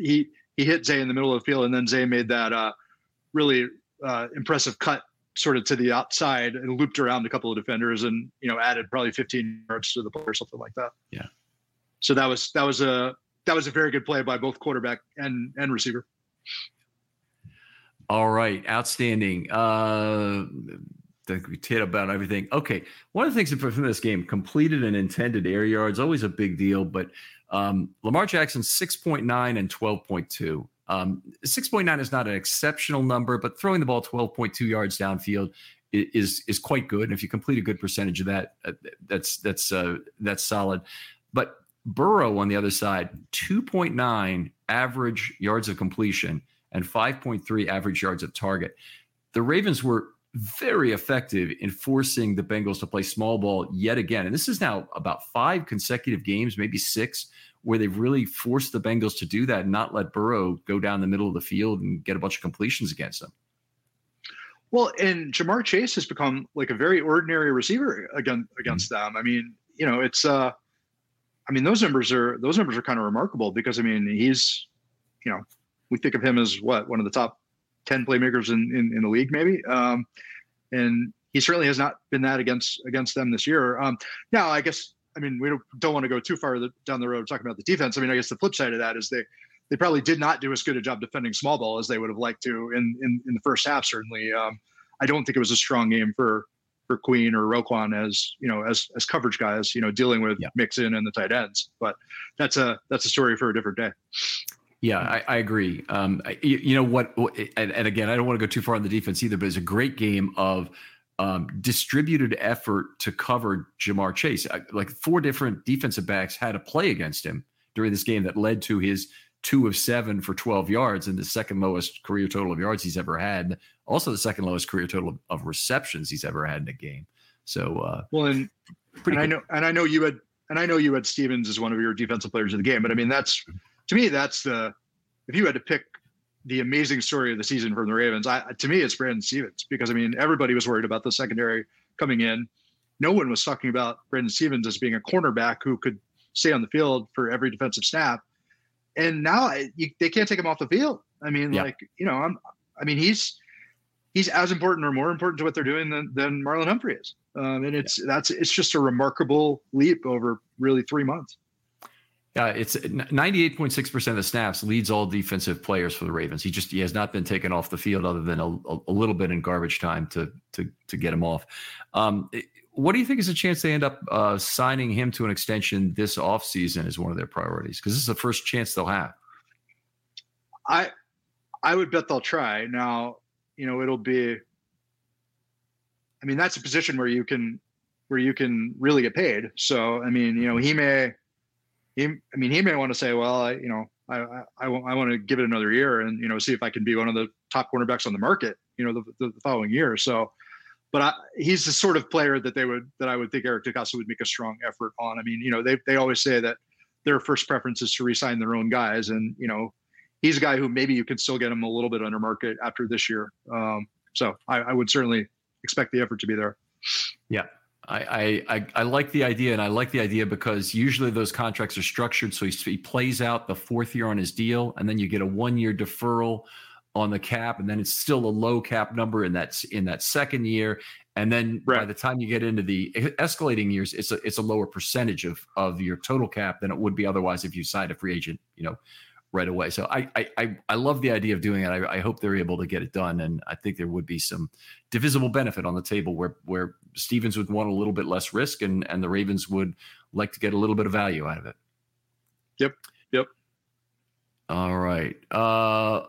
he he hit Zay in the middle of the field, and then Zay made that uh, really uh, impressive cut sort of to the outside and looped around a couple of defenders, and you know added probably 15 yards to the play or something like that. Yeah. So that was that was a that was a very good play by both quarterback and and receiver. All right, outstanding. Uh, we hit about everything. Okay, one of the things from this game, completed and intended air yards, always a big deal. But um, Lamar Jackson, six point nine and twelve point two. Um, six point nine is not an exceptional number, but throwing the ball twelve point two yards downfield is is quite good. And if you complete a good percentage of that, uh, that's that's uh, that's solid. But Burrow on the other side, two point nine average yards of completion and 5.3 average yards of target. The Ravens were very effective in forcing the Bengals to play small ball yet again. And this is now about five consecutive games, maybe six, where they've really forced the Bengals to do that and not let Burrow go down the middle of the field and get a bunch of completions against them. Well, and Ja'Marr Chase has become like a very ordinary receiver against against mm-hmm. them. I mean, you know, it's uh I mean, those numbers are those numbers are kind of remarkable because I mean, he's you know, we think of him as what one of the top ten playmakers in in, in the league, maybe. Um, and he certainly has not been that against against them this year. Um, now, I guess I mean we don't, don't want to go too far down the road talking about the defense. I mean, I guess the flip side of that is they they probably did not do as good a job defending small ball as they would have liked to in in, in the first half. Certainly, um, I don't think it was a strong game for for Queen or Roquan as you know as as coverage guys. You know, dealing with yeah. Mixon and the tight ends. But that's a that's a story for a different day. Yeah, I, I agree. Um, you, you, know what? And, and, again, I don't want to go too far on the defense either, but it's a great game of um, distributed effort to cover Ja'Marr Chase. Like four different defensive backs had a play against him during this game that led to his two of seven for 12 yards and the second lowest career total of yards he's ever had. Also, the second lowest career total of, of receptions he's ever had in a game. So, uh, well, and, and I know, and I know you had, and I know you had Stephens as one of your defensive players of the game, but I mean, that's to me, that's the if you had to pick the amazing story of the season from the Ravens, I, to me, it's Brandon Stephens because I mean, everybody was worried about the secondary coming in. No one was talking about Brandon Stephens as being a cornerback who could stay on the field for every defensive snap. And now you, they can't take him off the field. I mean, yeah. like you know, I'm. I mean, he's he's as important or more important to what they're doing than than Marlon Humphrey is. Um, and it's yeah. that's it's just a remarkable leap over really three months. Yeah, it's 98.6% of the snaps leads all defensive players for the Ravens. He just he has not been taken off the field other than a, a little bit in garbage time to to to get him off. Um, what do you think is a chance they end up uh, signing him to an extension this offseason as one of their priorities? Because this is the first chance they'll have. I I would bet they'll try. Now, you know, it'll be I mean, that's a position where you can where you can really get paid. So, I mean, you know, he may he, I mean, he may want to say, well, I, you know, I, I, I, want to give it another year and, you know, see if I can be one of the top cornerbacks on the market, you know, the, the, following year. So, but I, he's the sort of player that they would, that I would think Eric DeCosta would make a strong effort on. I mean, you know, they, they always say that their first preference is to resign their own guys. And, you know, he's a guy who maybe you could still get him a little bit under market after this year. Um, so I, I would certainly expect the effort to be there. Yeah, I, I, I like the idea, and I like the idea because usually those contracts are structured so he, he plays out the fourth year on his deal, and then you get a one year deferral on the cap, and then it's still a low cap number in that in that second year, and then right. by the time you get into the escalating years, it's a it's a lower percentage of of your total cap than it would be otherwise if you signed a free agent, you know, right away. So I I I love the idea of doing it. I, I, hope they're able to get it done, and I think there would be some divisible benefit on the table where where Stephens would want a little bit less risk, and and the Ravens would like to get a little bit of value out of it. Yep. Yep. All right. Uh,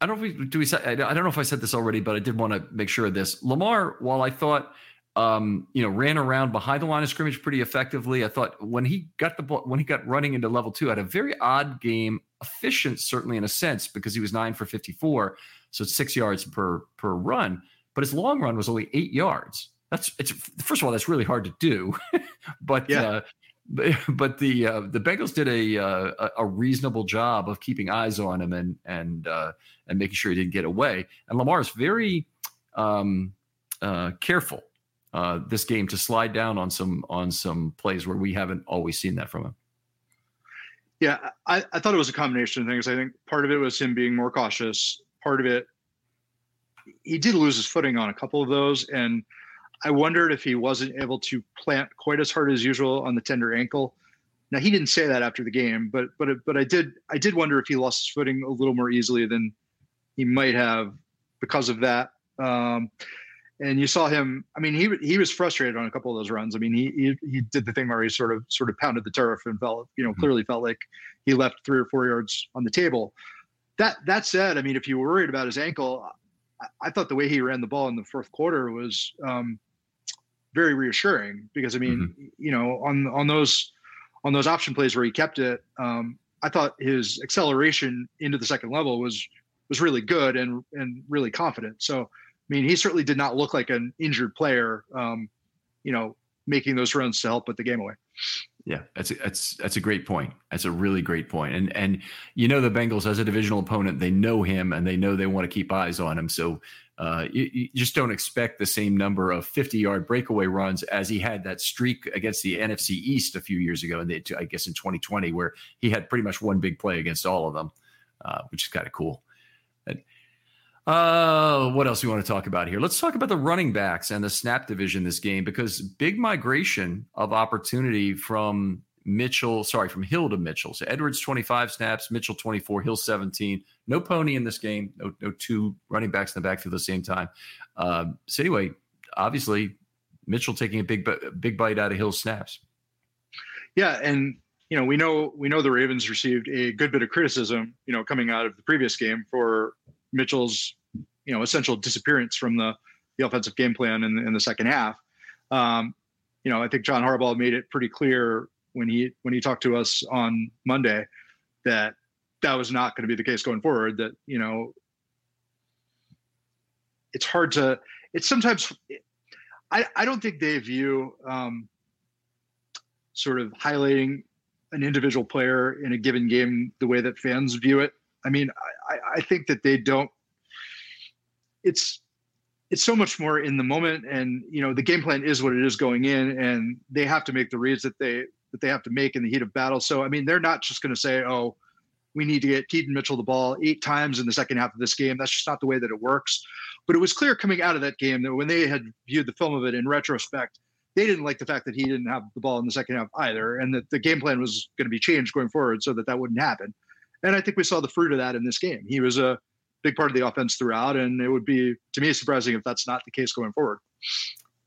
I don't know if we do we say I don't know if I said this already, but I did want to make sure of this. Lamar, while I thought um, you know, ran around behind the line of scrimmage pretty effectively. I thought when he got the ball, when he got running into level two, had a very odd game efficient, certainly in a sense, because he was nine for 54. So it's six yards per per run. But his long run was only eight yards. That's it's first of all, that's really hard to do. but yeah. uh, but, but the uh, the Bengals did a, uh, a reasonable job of keeping eyes on him and and uh, and making sure he didn't get away. And Lamar is very um, uh, careful uh, this game to slide down on some on some plays where we haven't always seen that from him. Yeah, I, I thought it was a combination of things. I think part of it was him being more cautious. Part of it, he did lose his footing on a couple of those, and I wondered if he wasn't able to plant quite as hard as usual on the tender ankle. Now he didn't say that after the game, but but but I did I did wonder if he lost his footing a little more easily than he might have because of that. Um, and you saw him. I mean, he he was frustrated on a couple of those runs. I mean, he he, he did the thing where he sort of sort of pounded the turf and felt you know mm-hmm. clearly felt like he left three or four yards on the table. That that said, I mean, if you were worried about his ankle, I, I thought the way he ran the ball in the fourth quarter was um, very reassuring because I mean, mm-hmm. you know, on on those on those option plays where he kept it, um, I thought his acceleration into the second level was was really good and and really confident. So I mean, he certainly did not look like an injured player, um, you know, making those runs to help put the game away. Yeah, that's a, that's that's a great point. That's a really great point. And and you know the Bengals as a divisional opponent, they know him and they know they want to keep eyes on him. So uh, you, you, just don't expect the same number of 50 yard breakaway runs as he had that streak against the NFC East a few years ago, and I guess in 2020 where he had pretty much one big play against all of them, uh, which is kind of cool. Uh, what else we want to talk about here? Let's talk about the running backs and the snap division this game because big migration of opportunity from Mitchell, sorry, from Hill to Mitchell. So Edwards 25 snaps, Mitchell 24, Hill 17. No pony in this game. No, no two running backs in the backfield at the same time. Um, so anyway, obviously Mitchell taking a big big bite out of Hill's snaps. Yeah, and you know we know we know the Ravens received a good bit of criticism, you know, coming out of the previous game for Mitchell's, you know, essential disappearance from the, the offensive game plan in, in the second half. Um, you know, I think John Harbaugh made it pretty clear when he when he talked to us on Monday that that was not going to be the case going forward. That you know, it's hard to. It's sometimes. I I don't think they view um, sort of highlighting an individual player in a given game the way that fans view it. I mean, I, I think that they don't. It's it's so much more in the moment, and you know the game plan is what it is going in, and they have to make the reads that they that they have to make in the heat of battle. So I mean, they're not just going to say, "Oh, we need to get Keaton Mitchell the ball eight times in the second half of this game." That's just not the way that it works. But it was clear coming out of that game that when they had viewed the film of it in retrospect, they didn't like the fact that he didn't have the ball in the second half either, and that the game plan was going to be changed going forward so that that wouldn't happen. And I think we saw the fruit of that in this game. He was a big part of the offense throughout, and it would be to me surprising if that's not the case going forward.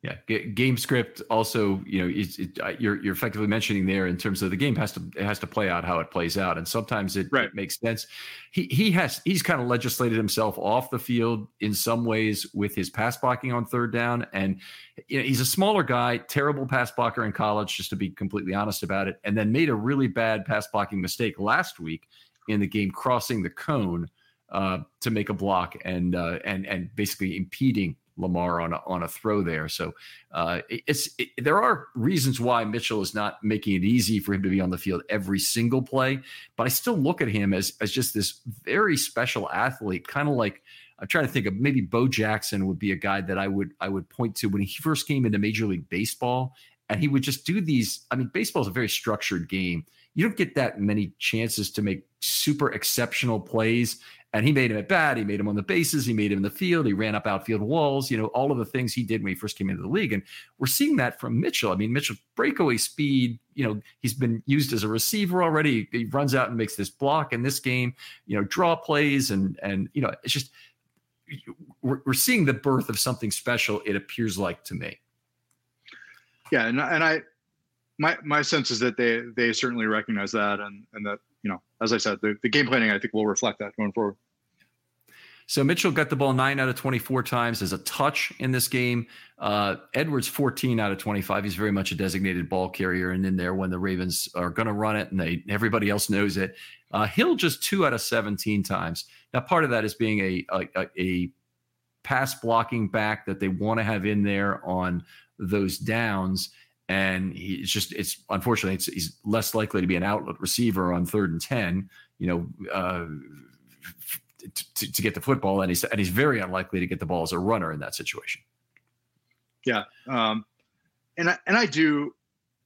Yeah, G- game script also, you know, it, it, uh, you're you're effectively mentioning there in terms of the game has to it has to play out how it plays out, and sometimes it, right. it makes sense. He he has he's kind of legislated himself off the field in some ways with his pass blocking on third down, and you know, he's a smaller guy, terrible pass blocker in college, just to be completely honest about it, and then made a really bad pass blocking mistake last week in the game, crossing the cone uh, to make a block and uh, and and basically impeding Lamar on a, on a throw there. So uh, it's it, there are reasons why Mitchell is not making it easy for him to be on the field every single play, but I still look at him as as just this very special athlete, kind of like. I'm trying to think of maybe Bo Jackson would be a guy that I would I would point to when he first came into Major League Baseball, and he would just do these. I mean, baseball is a very structured game, you don't get that many chances to make super exceptional plays. And he made him at bat. He made him on the bases. He made him in the field. He ran up outfield walls. You know, all of the things he did when he first came into the league. And we're seeing that from Mitchell. I mean, Mitchell breakaway speed. You know, he's been used as a receiver already. He runs out and makes this block in this game. You know, draw plays and and you know, it's just we're, we're seeing the birth of something special. It appears like to me. Yeah, and and I my my sense is that they they certainly recognize that and and that you know as I said the, the game planning I think will reflect that going forward. So Mitchell got the ball nine out of 24 times as a touch in this game. Uh, Edwards 14 out of 25. He's very much a designated ball carrier and in there when the Ravens are going to run it and they everybody else knows it. Uh, Hill just two out of 17 times. Now part of that is being a a, a pass blocking back that they want to have in there on those downs and he's just it's unfortunately it's, he's less likely to be an outlet receiver on third and ten. You know. Uh, to, to, get the football, and he's and he's very unlikely to get the ball as a runner in that situation. Yeah, um, and I, and I do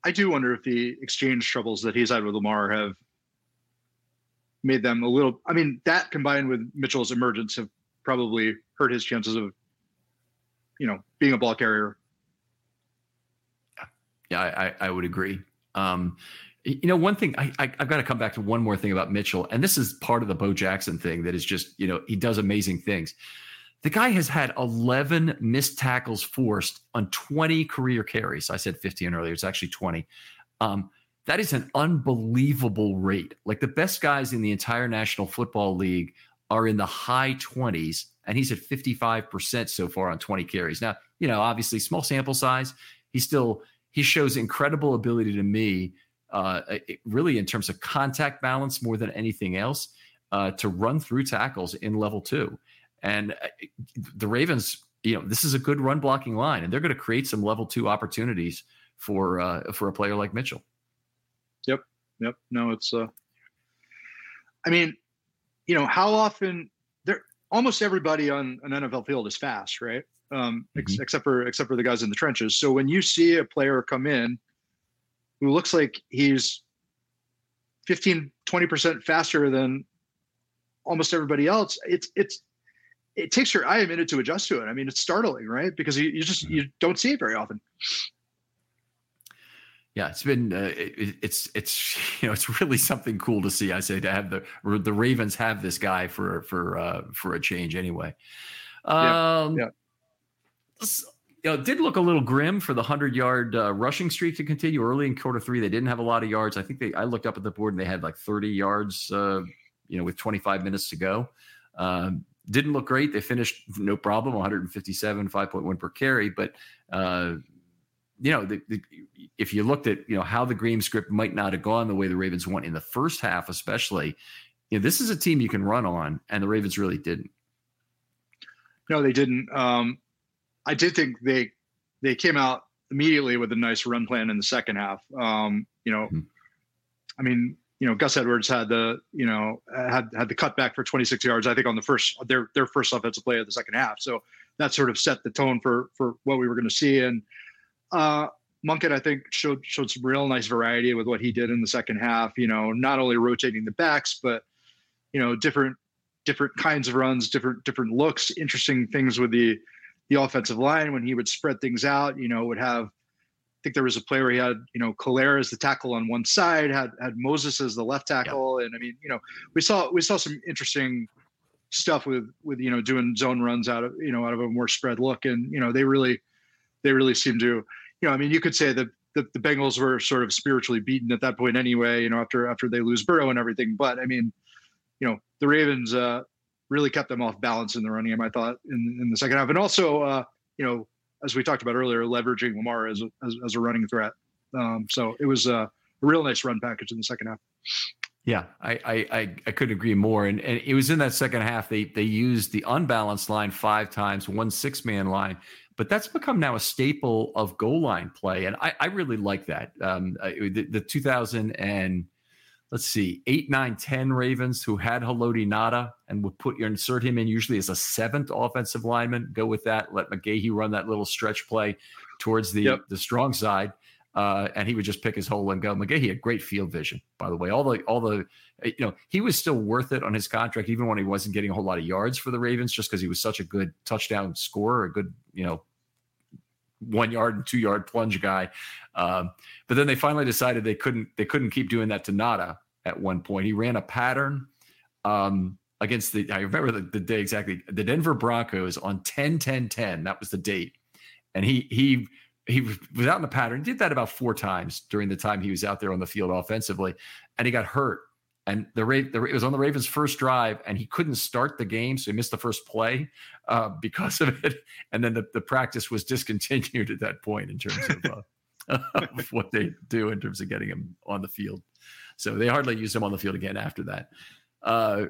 I do wonder if the exchange troubles that he's had with Lamar have made them a little. I mean, that combined with Mitchell's emergence have probably hurt his chances of, you know, being a ball carrier. Yeah, I, I would agree. Um, you know, one thing I, I have got to come back to one more thing about Mitchell, and this is part of the Bo Jackson thing that is just you know he does amazing things. The guy has had 11 missed tackles forced on 20 career carries. I said 15 earlier; it's actually 20. Um, that is an unbelievable rate. Like the best guys in the entire National Football League are in the high 20s, and he's at 55% so far on 20 carries. Now, you know, obviously small sample size. He's still he shows incredible ability to me, uh, it, really in terms of contact balance more than anything else, uh, to run through tackles in level two. And uh, the Ravens, you know, this is a good run blocking line, and they're going to create some level two opportunities for uh, for a player like Mitchell. Yep. Yep. No, it's uh I mean, you know, how often almost everybody on an NFL field is fast, right? Um, mm-hmm. ex- except for except for the guys in the trenches. So when you see a player come in who looks like he's 15 20% faster than almost everybody else, it's it's it takes your eye a minute to adjust to it. I mean, it's startling, right? Because you, you just you don't see it very often yeah, it's been uh, it, it's it's you know it's really something cool to see. I say to have the the Ravens have this guy for for uh, for a change anyway. Um, yeah, yeah. You know, it did look a little grim for the hundred yard uh, rushing streak to continue early in quarter three. They didn't have a lot of yards. I think they I looked up at the board and they had like thirty yards. Uh, you know, with twenty five minutes to go. Um, didn't look great. They finished no problem, 157, 5.1 per carry, but uh, you know, the, the, if you looked at you know how the Green script might not have gone the way the Ravens went in the first half, especially, you know, this is a team you can run on, and the Ravens really didn't. No, they didn't. Um, I did think they they came out immediately with a nice run plan in the second half. Um, you know, mm-hmm. I mean, you know, Gus Edwards had the you know had had the cutback for 26 yards. I think on the first their their first offensive play of the second half. So that sort of set the tone for for what we were going to see and uh, I think, showed showed some real nice variety with what he did in the second half. You know, not only rotating the backs, but you know, different different kinds of runs, different different looks, interesting things with the the offensive line when he would spread things out. You know, would have. I think there was a play where he had, you know, Kolar as the tackle on one side, had had Moses as the left tackle, yeah. and I mean, you know, we saw we saw some interesting stuff with with you know doing zone runs out of you know out of a more spread look, and you know they really they really seem to you know, I mean, you could say that the, the Bengals were sort of spiritually beaten at that point anyway, you know, after after they lose Burrow and everything. But I mean, you know, the Ravens uh, really kept them off balance in the running game, I thought, in, in the second half. And also, uh, you know, as we talked about earlier, leveraging Lamar as a, as, as a running threat. Um, so it was a real nice run package in the second half. Yeah, I I I, couldn't agree more. And and it was in that second half they they used the unbalanced line five times, one six man line, but that's become now a staple of goal line play, and I, I really like that. Um, the, the 2000 and let's see, eight, nine, ten Ravens who had Haloti Ngata and would put your insert him in usually as a seventh offensive lineman. Go with that. Let McGahee run that little stretch play towards the yep. the strong side. Uh, and he would just pick his hole and go. McGahee had great field vision, by the way. All the all the you know he was still worth it on his contract, even when he wasn't getting a whole lot of yards for the Ravens, just because he was such a good touchdown scorer, a good you know one yard and two yard plunge guy. Um, but then they finally decided they couldn't they couldn't keep doing that to Ngata at one point. He ran a pattern um, against the I remember the, the, day exactly the Denver Broncos on 10 10 10. That was the date. And he he he was out in the pattern. Did that about four times during the time he was out there on the field offensively, and he got hurt and the, the it was on the Ravens' first drive, and he couldn't start the game, so he missed the first play uh, because of it. And then the, the practice was discontinued at that point in terms of, uh, of what they do in terms of getting him on the field. So they hardly used him on the field again after that. Uh,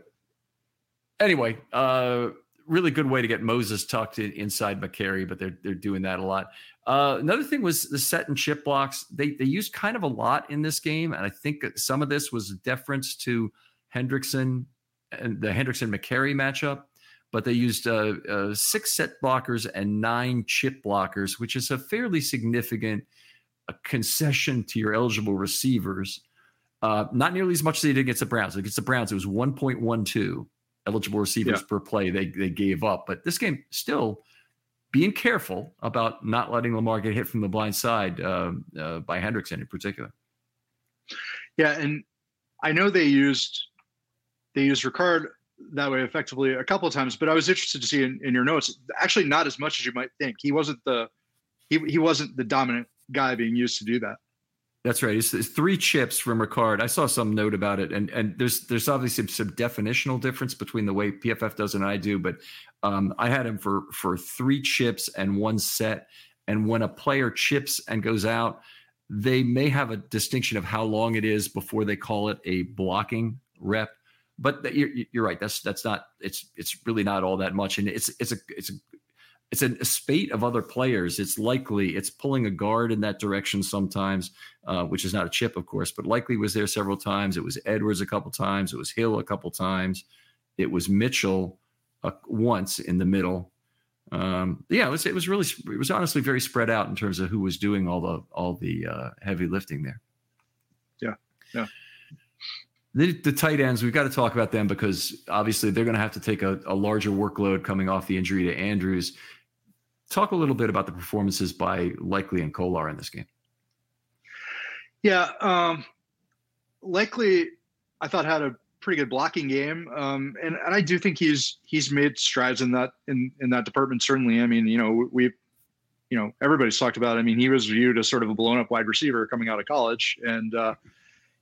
anyway, uh, really good way to get Moses tucked in, inside Mekari, but they're they're doing that a lot. Uh, another thing was the set and chip blocks. They they used kind of a lot in this game, and I think some of this was deference to Hendrickson and the Hendrickson Mekari matchup. But they used uh, uh, six set blockers and nine chip blockers, which is a fairly significant uh, concession to your eligible receivers. Uh, not nearly as much as they did against the Browns. Against the Browns, it was 1.12 eligible receivers yeah. per play they, they gave up. But this game still being careful about not letting Lamar get hit from the blind side uh, uh, by Hendrickson in particular. Yeah, and I know they used they used Ricard that way effectively a couple of times, but I was interested to see in, in your notes actually not as much as you might think. He wasn't the he he wasn't the dominant guy being used to do that. That's right. It's, it's, three chips from Ricard. I saw some note about it, and and there's there's obviously some, definitional difference between the way PFF does and I do, but um, I had him for for three chips and one set. And when a player chips and goes out, they may have a distinction of how long it is before they call it a blocking rep. But you're, you're right. That's that's not. It's it's really not all that much, and it's it's a it's a it's a, a, spate of other players. It's likely it's pulling a guard in that direction sometimes, uh, which is not a chip, of course, but likely was there several times. It was Edwards a couple times. It was Hill a couple times. It was Mitchell uh, once in the middle. Um, yeah, it was, it was really it was honestly very spread out in terms of who was doing all the all the uh, heavy lifting there. Yeah, yeah. The, the, tight ends, we've got to talk about them because obviously they're going to have to take a, a larger workload coming off the injury to Andrews. Talk a little bit about the performances by Likely and Kolar in this game. Yeah, um, Likely, I thought had a pretty good blocking game, um, and and I do think he's he's made strides in that in in that department. Certainly, I mean, you know, we, you know, everybody's talked about. It. I mean, he was viewed as sort of a blown up wide receiver coming out of college, and uh,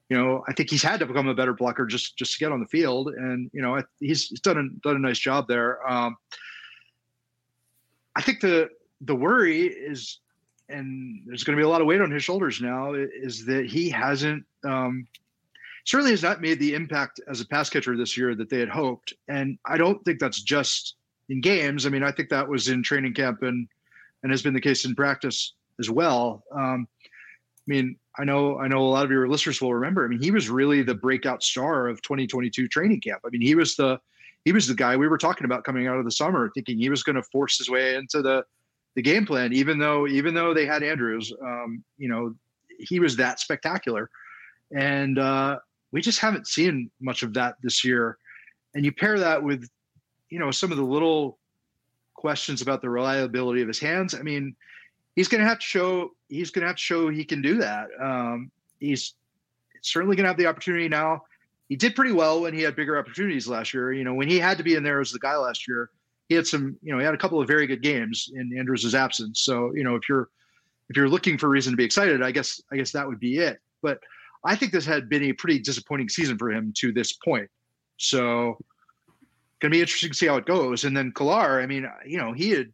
you know, I think he's had to become a better blocker just just to get on the field, and you know, he's, he's done a done a nice job there. Um, I think the the worry is, and there's going to be a lot of weight on his shoulders now, is that he hasn't um, certainly has not made the impact as a pass catcher this year that they had hoped. And I don't think that's just in games. I mean, I think that was in training camp and and has been the case in practice as well. Um, I mean, I know I know a lot of your listeners will remember. I mean, he was really the breakout star of 2022 training camp. I mean, he was the he was the guy we were talking about coming out of the summer, thinking he was going to force his way into the the game plan. Even though even though they had Andrews, um, you know, he was that spectacular, and uh, we just haven't seen much of that this year. And you pair that with, you know, some of the little questions about the reliability of his hands. I mean, he's going to have to show he's going to have to show he can do that. Um, he's certainly going to have the opportunity now he did pretty well when he had bigger opportunities last year. You know, when he had to be in there as the guy last year, he had some, you know, he had a couple of very good games in Andrews' absence. So, you know, if you're if you're looking for a reason to be excited, I guess I guess that would be it. But I think this had been a pretty disappointing season for him to this point. So gonna be interesting to see how it goes. And then Kolar, I mean, you know, he had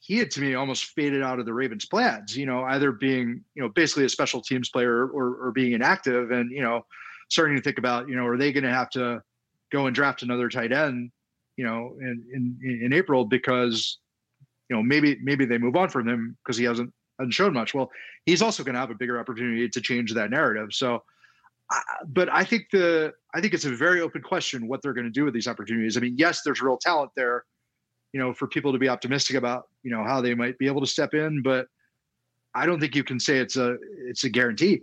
he had to me almost faded out of the Ravens' plans, you know, either being, you know, basically a special teams player or or being inactive. And, you know, starting to think about, you know, are they going to have to go and draft another tight end, you know, in in, in April because, you know, maybe maybe they move on from him because he hasn't hasn't shown much. Well, he's also going to have a bigger opportunity to change that narrative. So, uh, but I think the I think it's a very open question what they're going to do with these opportunities. I mean, yes, there's real talent there, you know, for people to be optimistic about, you know, how they might be able to step in, but I don't think you can say it's a it's a guarantee.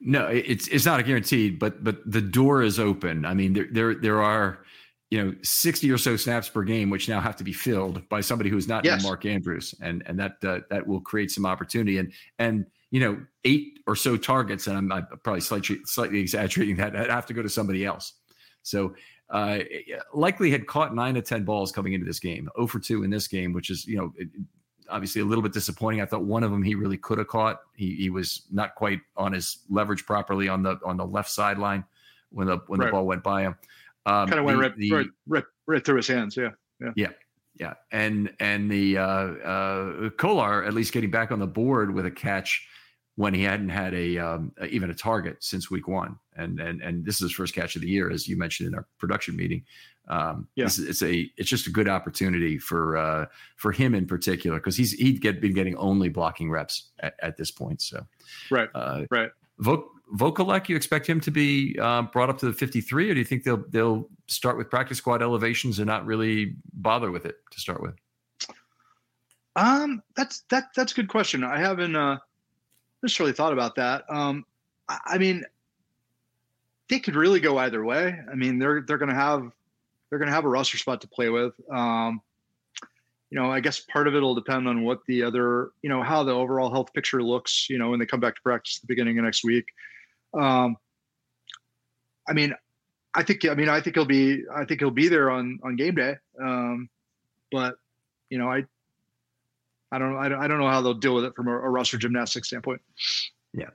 No, it's it's not a guaranteed, but but the door is open. I mean, there there there are you know 60 or so snaps per game which now have to be filled by somebody who's not yes. mark andrews and and that uh, that will create some opportunity and and you know eight or so targets and i'm, I'm probably slightly slightly exaggerating that i have to go to somebody else so uh, likely had caught nine to ten balls coming into this game 0 for 2 in this game which is you know obviously a little bit disappointing. I thought one of them he really could have caught. He he was not quite on his leverage properly on the on the left sideline when the when right. the ball went by him. Um, kind of went the, right, the, right, right right through his hands. Yeah, yeah, yeah, yeah. And and the uh, uh, Kolar at least getting back on the board with a catch when he hadn't had a um, even a target since week one, and and and this is his first catch of the year, as you mentioned in our production meeting. Um, yeah. it's, it's, a it's just a good opportunity for uh, for him in particular because he's he'd get been getting only blocking reps at, at this point. So right, uh, right. Vo- Vokolek, you expect him to be uh, brought up to the 53, or do you think they'll they'll start with practice squad elevations and not really bother with it to start with? Um, that's that that's a good question. I haven't uh, necessarily thought about that. Um, I, I mean, they could really go either way. I mean, they're they're going to have they're going to have a roster spot to play with. Um, you know, I guess part of it will depend on what the other, you know, how the overall health picture looks. You know, when they come back to practice the beginning of next week. Um, I mean, I think I mean I think he'll be I think he'll be there on on game day. Um, but you know, I I don't, I don't, I don't know how they'll deal with it from a, a roster gymnastics standpoint. Yeah,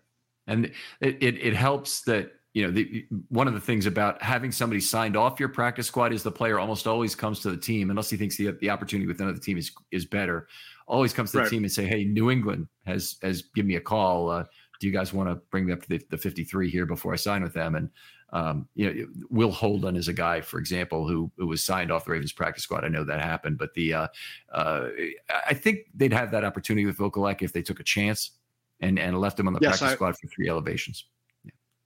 and it, it, it helps that you know the, one of the things about having somebody signed off your practice squad is the player almost always comes to the team unless he thinks the the opportunity with another team is is better. Always comes to the right. team and say, "Hey, New England has has given me a call. Uh, do you guys want to bring me up to the, the 53 here before I sign with them?" And um, you know, Will Holden is a guy, for example, who, who was signed off the Ravens practice squad. I know that happened, but the uh, uh, I think they'd have that opportunity with Vokolek if they took a chance and and left him on the yes, practice I, squad for three elevations.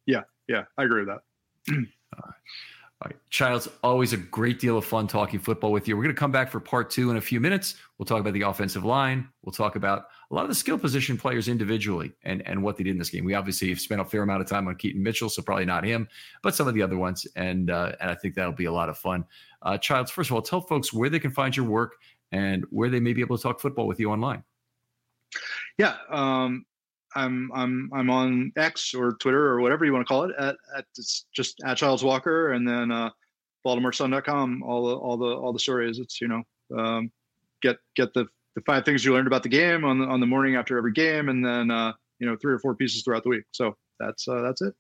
Yeah, yeah, I agree with that. All right. Childs, always a great deal of fun talking football with you. We're going to come back for part two in a few minutes. We'll talk about the offensive line. We'll talk about a lot of the skill position players individually and, and what they did in this game. We obviously have spent a fair amount of time on Keaton Mitchell, so probably not him, but some of the other ones. And uh, and I think that'll be a lot of fun. Uh, Childs, first of all, tell folks where they can find your work and where they may be able to talk football with you online. Yeah. Um, I'm I'm I'm on X or Twitter or whatever you want to call it at, at it's just at Childs Walker and then uh, BaltimoreSun.com. All the all the all the stories. It's you know um, get get the the five things you learned about the game on the on the morning after every game, and then uh, you know three or four pieces throughout the week. So that's uh, that's it.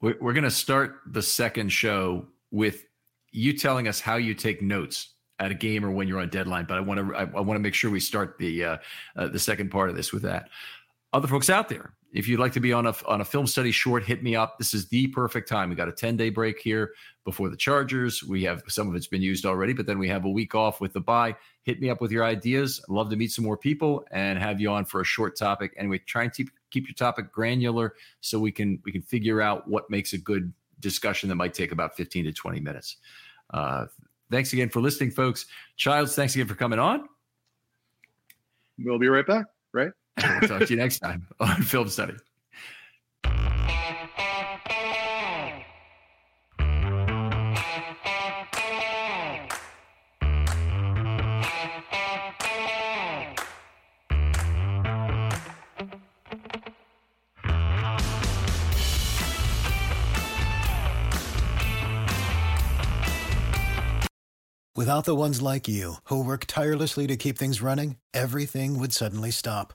We're, going to start the second show with you telling us how you take notes at a game or when you're on deadline. But I want to I, I want to make sure we start the uh, uh, the second part of this with that other folks out there. If you'd like to be on a on a film study short, hit me up. This is the perfect time. We got a 10 day break here before the Chargers. We have some of it's been used already, but then we have a week off with the bye. Hit me up with your ideas. I'd love to meet some more people and have you on for a short topic. Anyway, try and keep keep your topic granular so we can we can figure out what makes a good discussion that might take about 15 to 20 minutes. Uh, thanks again for listening, folks. Childs, thanks again for coming on. We'll be right back, right? We'll talk to you next time on Film Study. Without the ones like you, who work tirelessly to keep things running, everything would suddenly stop